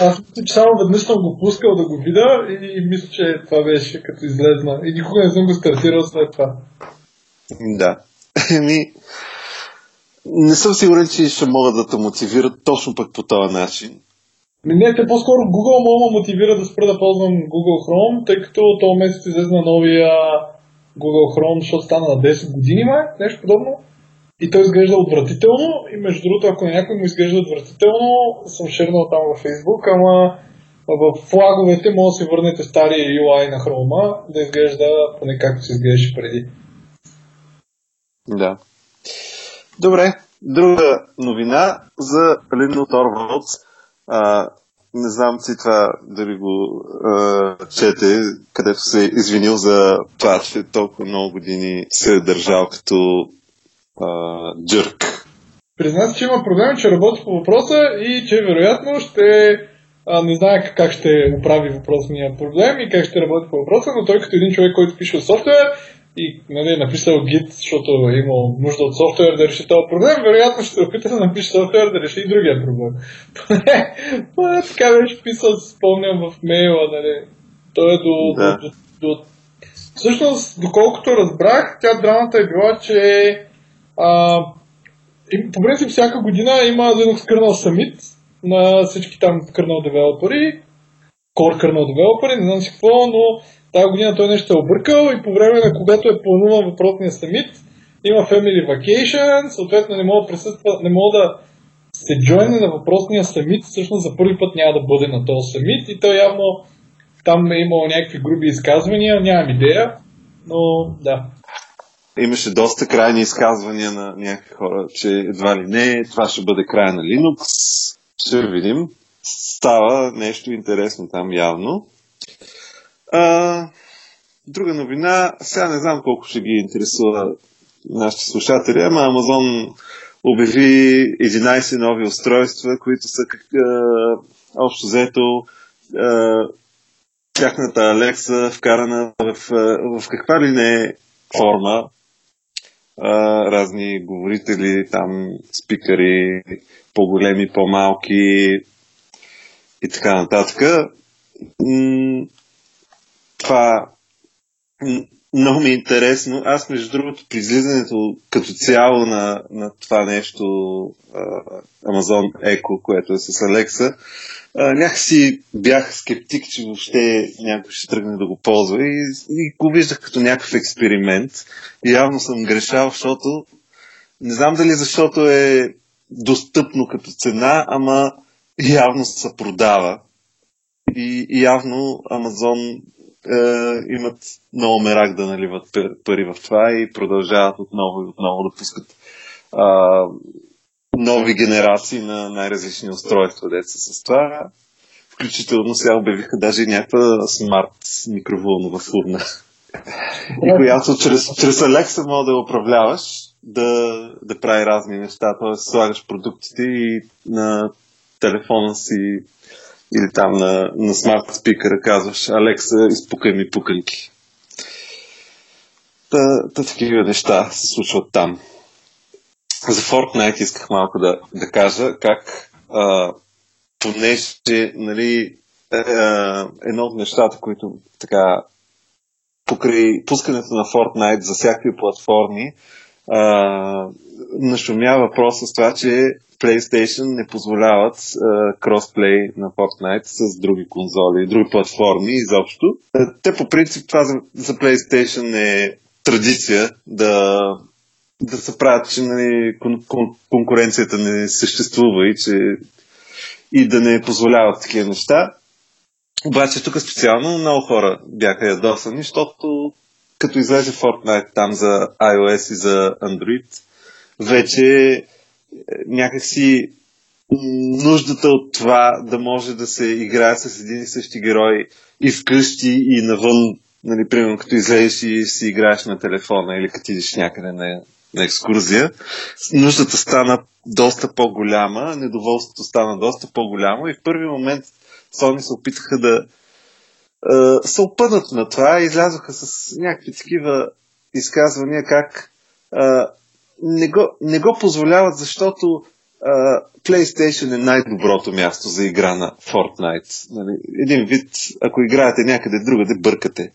Аз мисля, че само веднъж съм го пускал да го видя и, и мисля, че това беше като излезна. И никога не съм го стартирал след това. Да. (laughs) Еми, не съм сигурен, че ще могат да те мотивират точно пък по този начин. Не, те по-скоро Google мога мотивира да спра да ползвам Google Chrome, тъй като този месец излезе на новия Google Chrome, защото стана на 10 години, май, нещо подобно. И той изглежда отвратително и между другото, ако някой му изглежда отвратително, съм шернал там във Facebook, ама в флаговете може да си върнете стария UI на Chrome, да изглежда поне както се изглеждаше преди. Да. Добре, друга новина за Лино Торвалдс. Не знам си това дали го а, чете, където се е извинил за това, че толкова много години се е държал като а, джърк. Призна че има проблем, че работи по въпроса и че вероятно ще а, не знае как ще оправи въпросния проблем и как ще работи по въпроса, но той като един човек, който пише софтуер, и нали, написал гид, защото е имал нужда от софтуер да реши този проблем, вероятно ще опита да напише софтуер да реши и другия проблем. (laughs) Поне, поне така беше писал, спомням в мейла, нали. Той е до, да. до, до, до... Всъщност, доколкото разбрах, тя драмата е била, че а, и, по принцип всяка година има Linux Kernel Summit на всички там kernel девелопери, core kernel девелопери, не знам си какво, но тази година той нещо е объркал и по време на когато е плануван въпросния самит, има Family Vacation, съответно не мога да присъства, не мога да се джойне на въпросния самит, всъщност за първи път няма да бъде на този самит и той явно там е имало някакви груби изказвания, нямам идея, но да. Имаше доста крайни изказвания на някакви хора, че едва ли не, това ще бъде края на Linux. Ще видим. Става нещо интересно там явно. А, друга новина, сега не знам колко ще ги интересува нашите слушатели, ама Амазон обяви 11 нови устройства, които са как, а, общо взето тяхната Алекса вкарана в, в каква ли не е форма разни говорители, там спикъри, по-големи, по-малки и така нататък. Това много ми е интересно. Аз, между другото, при излизането като цяло на, на това нещо Amazon Echo, което е с Alexa, някакси бях скептик, че въобще някой ще тръгне да го ползва и, и го виждах като някакъв експеримент. Явно съм грешал, защото не знам дали защото е достъпно като цена, ама явно се продава. И явно Амазон е, имат много мерак да наливат пари в това и продължават отново и отново да пускат а, нови генерации на най-различни устройства, деца с това. Включително сега обявиха даже някаква смарт микроволнова фурна. (laughs) и която чрез, чрез Alexa може да я управляваш, да, да прави разни неща. Т.е. слагаш продуктите и на телефона си или там на, на смарт спикъра казваш Алекса, изпукай ми пуканки. Та, та такива неща се случват там. За Fortnite исках малко да, да кажа как а, понеже нали, е, е, едно от нещата, които така покрай пускането на Fortnite за всякакви платформи а, нашумя въпроса с това, че PlayStation не позволяват кросплей на Fortnite с други конзоли, други платформи изобщо. Те по принцип това за, за PlayStation е традиция да, да се правят, че нали, кон, кон, конкуренцията не съществува и че и да не позволяват такива неща. Обаче тук специално много хора бяха ядосани, защото като излезе Fortnite там за iOS и за Android, вече някакси нуждата от това да може да се играе с един и същи герой и вкъщи и навън, нали, примерно като излезеш и си играеш на телефона или като идеш някъде на, на екскурзия, нуждата стана доста по-голяма, недоволството стана доста по-голямо и в първи момент Sony се опитаха да е, се опънат на това и излязоха с някакви такива изказвания как е, не го, не го позволяват, защото uh, PlayStation е най-доброто място за игра на Fortnite. Нали, един вид, ако играете някъде другаде, бъркате.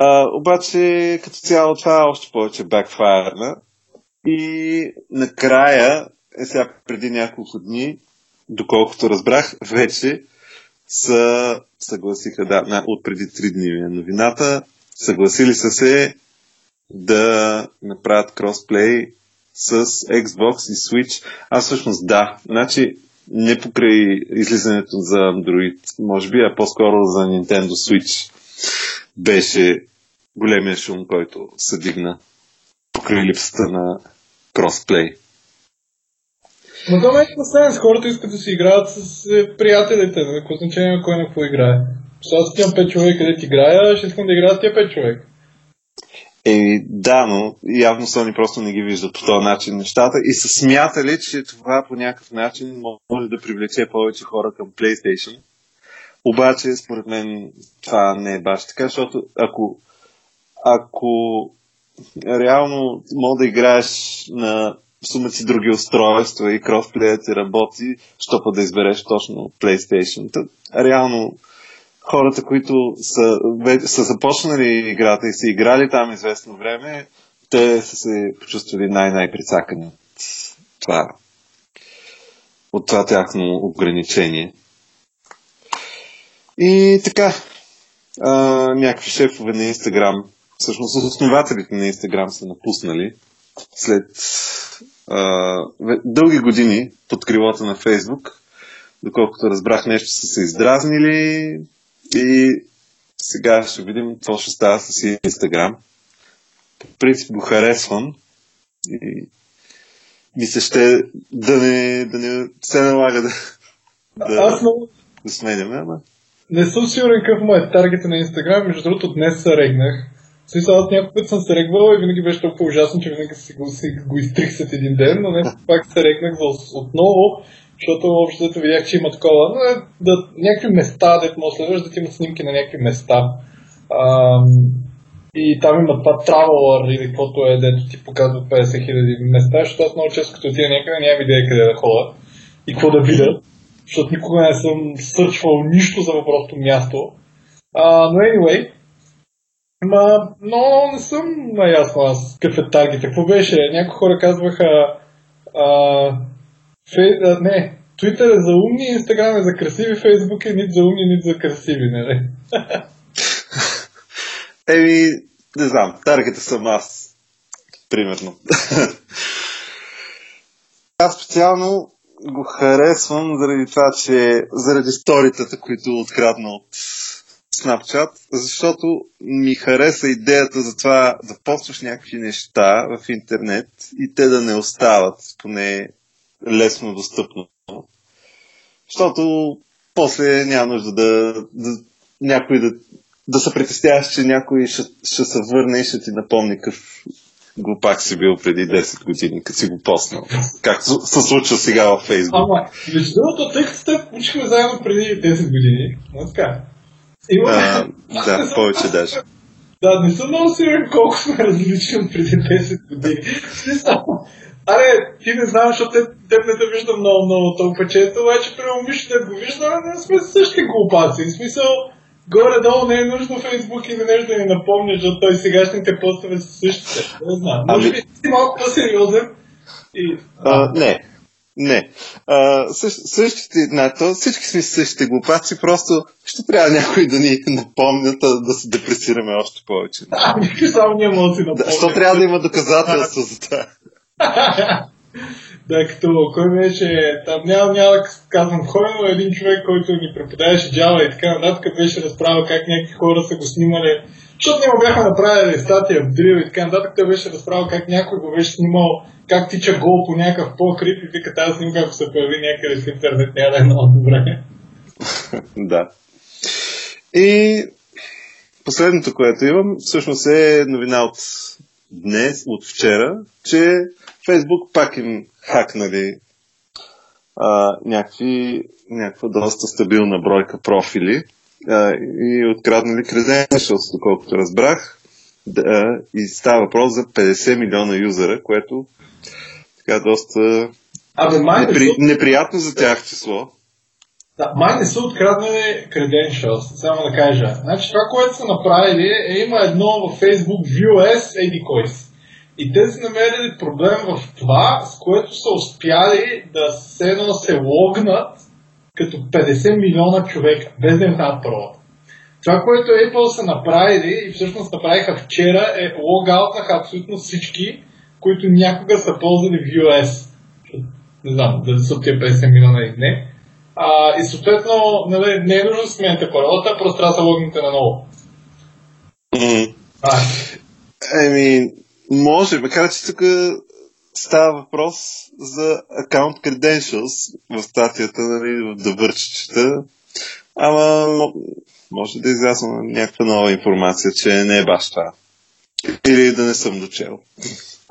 Uh, обаче, като цяло, това още повече бакфайрна. И накрая, е сега преди няколко дни, доколкото разбрах, вече са съгласиха, да, от преди три дни е новината, съгласили са се да направят кросплей с Xbox и Switch. Аз всъщност да. Значи, не покрай излизането за Android, може би, а по-скоро за Nintendo Switch беше големия шум, който се дигна покрай липсата на кросплей. Но това е последен. С хората искат да си играят с е, приятелите. Какво значение кой на какво играе. Аз имам 5 човека, където играя, ще искам да играят тия 5 човека. Е, да, но явно Sony просто не ги виждат по този начин нещата и са смятали, че това по някакъв начин може да привлече повече хора към PlayStation. Обаче, според мен, това не е баш така, защото ако, ако реално мога да играеш на сумаци други устройства и кросплеят ти работи, що да избереш точно PlayStation. Реално хората, които са, са започнали играта и са играли там известно време, те са се почувствали най-най-прицакани от това, от това тяхно ограничение. И така, а, някакви шефове на Инстаграм, всъщност основателите на Инстаграм са напуснали след а, дълги години под крилата на Фейсбук. Доколкото разбрах нещо са се издразнили, и сега ще видим какво ще става с Инстаграм. По принцип го харесвам и ми се ще да не, да не се налага да, да, Аз много... да сменяме, ама... Не съм сигурен какъв му е таргета на Инстаграм, между другото днес се регнах. В смисъл, аз няколко път съм се регвал и винаги беше толкова ужасно, че винаги си го, си го изтрих след един ден, но не пак се регнах отново защото общото видях, че има такова, но е, да, някакви места, дето може следваш, да ти имат снимки на някакви места. А, и там има това Traveler или каквото е, дето ти показва 50 хиляди места, защото аз много често като отида някъде нямам идея къде да ходя и какво да видя, защото никога не съм сърчвал нищо за въпросното място. А, но anyway, Ма, но не съм наясно аз какъв е таргета. Какво беше? Някои хора казваха а, фей, а, не, Twitter е за умни, Instagram е за красиви, Facebook е нито за умни, нито за красиви, нали? (laughs) Еми, не знам, таргета съм аз. Примерно. (laughs) аз специално го харесвам заради това, че заради сторитата, които открадна от Snapchat, защото ми хареса идеята за това да постваш някакви неща в интернет и те да не остават поне лесно достъпно. Защото после няма нужда да, да някой да, да се притесняваш, че някой ще, ще се върне и ще ти напомни какъв глупак си бил преди 10 години, като си го поснал. Както се случва сега във Фейсбук. Ама, между другото, тъй като те учихме заедно преди 10 години, но така, има... А, да, повече даже. Да, не съм много сигурен колко сме различни преди 10 години. Аре, ти не знам, защото те, не те виждам много, много толкова често, обаче при Мишо да го виждам, не сме същи глупаци. В смисъл, горе-долу не е нужно Фейсбук и нещо да ни напомня, защото той сегашните постове са същите. Не знам. Може би си малко по-сериозен. И... А, не, не. А, същ, същите, на, то, всички сме същите глупаци, просто ще трябва някой да ни напомнят да се депресираме още повече. Ами, само ние може да си напомня. Защо трябва да има доказателства за това? (laughs) да, като кой беше, там няма, няма казвам кой, но един човек, който ни преподаваше Java и така нататък, беше разправил как някакви хора са го снимали, защото ние бяха направили статия в Drill и така нататък, той беше разправил как някой го беше снимал как тича гол по някакъв по-крип и вика тази снимка, ако се появи някъде в интернет, няма да е много добре. (laughs) да. И последното, което имам, всъщност е новина от днес, от вчера, че Фейсбук пак им хакнали а, някакви, някаква доста стабилна бройка профили а, и откраднали credentials, доколкото разбрах. Да, и става въпрос за 50 милиона юзера, което така доста Абе, май непри... са... неприятно за тях число. Да, май не са откраднали credentials, само да кажа. Значи това, което са направили, е има едно в Facebook View S Edicois. И те са намерили проблем в това, с което са успяли да се се логнат като 50 милиона човека, без да им дадат паролата. Това, което Apple са направили и всъщност направиха вчера е логаутнаха абсолютно всички, които някога са ползвали VOS. Не знам дали са тия 50 милиона или не. А, и съответно, нали, не е нужно да сменяте паролата, просто трябва да се логните на ново. Mm. Еми, може, макар че тук става въпрос за аккаунт credentials в статията, нали, да върчичета. Ама може да изляза някаква нова информация, че не е баш това. Или да не съм дочел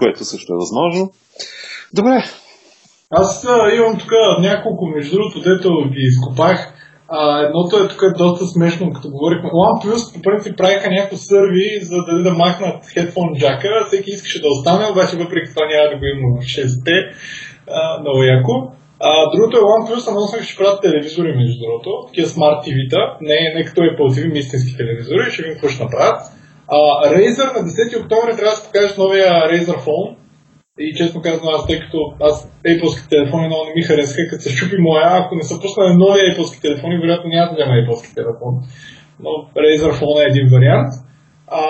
което също е възможно. Добре. Аз а, имам тук няколко, между другото, дето ги изкопах. А, едното е тук е доста смешно, като говорихме. OnePlus по принцип правиха някакво сърви, за да, да махнат headphone джака. Всеки искаше да остане, обаче въпреки това няма да го има в 6T. много яко. А, другото е OnePlus, анонснаха, ще правят телевизори, между другото, такива смарт TV-та, не, не като Apple TV, истински телевизори, ще видим какво ще направят. Uh, Razer на 10 октомври трябва да се покажеш новия Razer Phone. И честно казвам, аз тъй като аз Apple телефони много не ми харесаха, като се чупи моя, ако не са пуснали нови Apple телефони, вероятно няма да взема Apple телефон. Но Razer Phone е един вариант. А,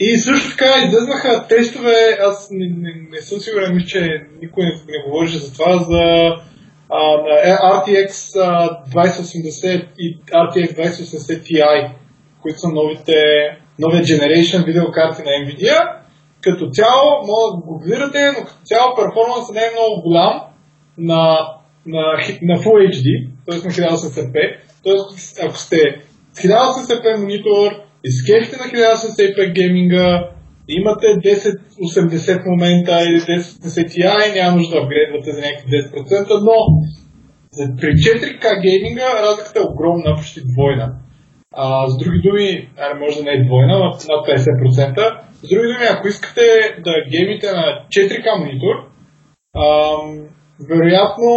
и също така излезнаха тестове, аз не, не, не съм сигурен, мисля, че никой не, не говореше за това, за а, RTX 2080 и RTX 2080 Ti, които са новите новия Generation видеокарти на Nvidia. Като цяло, може да го гледате, но като цяло перформансът не е много голям на, на, на Full HD, т.е. на 1080p. Т.е. ако сте с 1080p монитор, изкефите на 1080p гейминга, имате 1080 в момента или 1080 Ti, няма нужда да апгрейдвате за някакви 10%, но при 4K гейминга разликата е огромна, почти двойна. А, с други думи, може да не е двойна, но над 50%. С други думи, ако искате да геймите на 4K монитор, а, вероятно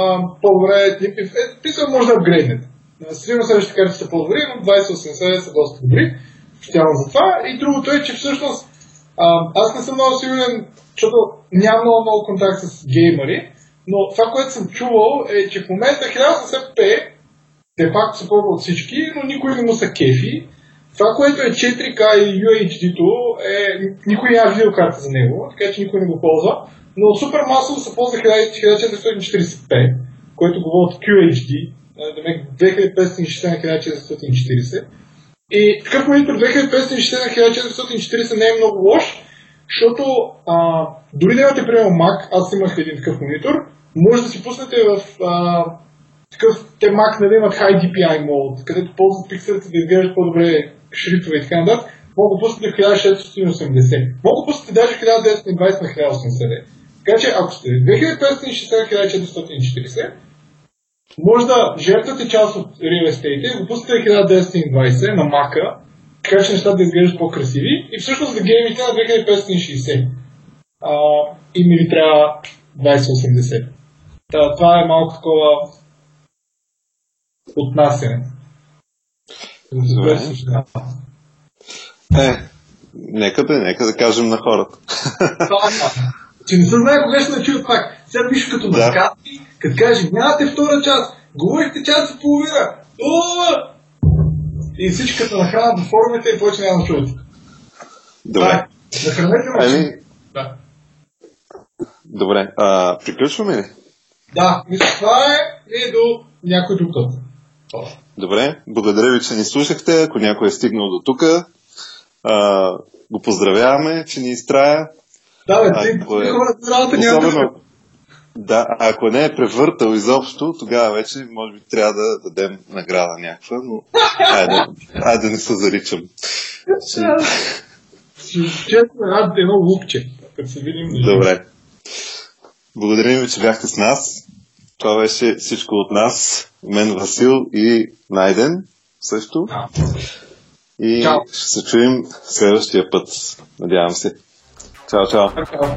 а, по-добре е, е, може да апгрейднете. Сигурно следващите карти са по-добри, но 2080 са доста добри. Специално за това. И другото е, че всъщност а, аз не съм много сигурен, защото нямам много, много контакт с геймери, но това, което съм чувал е, че в момента 1080p де факто се ползва от всички, но никой не му са кефи. Това, което е 4K и UHD-то, е, никой няма видеокарта за него, така че никой не го ползва. Но супер масово се ползва 1440p, което говори от QHD, 2560 на 1440. И такъв монитор 2560 на 1440 не е много лош, защото а, дори да имате, примерно, Mac, аз имах един такъв монитор, може да си пуснете в а, такъв те Mac, нали, имат High DPI мод, където ползват пикселите да изглеждат по-добре шрифтове и така нататък, мога да пуснете 1680. Мога да пуснете даже 1920 на 1080. Така че ако сте 2560 на 1440, може да жертвате част от real estate и го пуснете 1920 на Mac, така че нещата да изглеждат по-красиви и всъщност да геймите на 2560. А, и ми ви трябва 2080. Та, това е малко такова отнасяне. Е, нека да, нека да кажем на хората. че не се знае кога ще начуят пак. Сега виж като да. разказки, като каже, нямате втора част, говорихте час и половина. И всички като нахранят в форумите и повече няма да чуят. Добре. Нахранете ами... Да. Добре, а, приключваме ли? Да, мисля, това е и до някой друг път. Добре, благодаря ви, че ни слушахте. Ако някой е стигнал до тук, го поздравяваме, че ни изтрая. Да, бе, ти, ако е... хората Особено, да, ако не е превъртал изобщо, тогава вече може би трябва да дадем награда някаква, но айде, айде да не се заричам. Честно, аз едно лупче, като се видим. Добре. Благодарим ви, че бяхте с нас. Това беше всичко от нас. Мен Васил и Найден също. И чао. ще се чуем следващия път. Надявам се. Чао, чао. чао.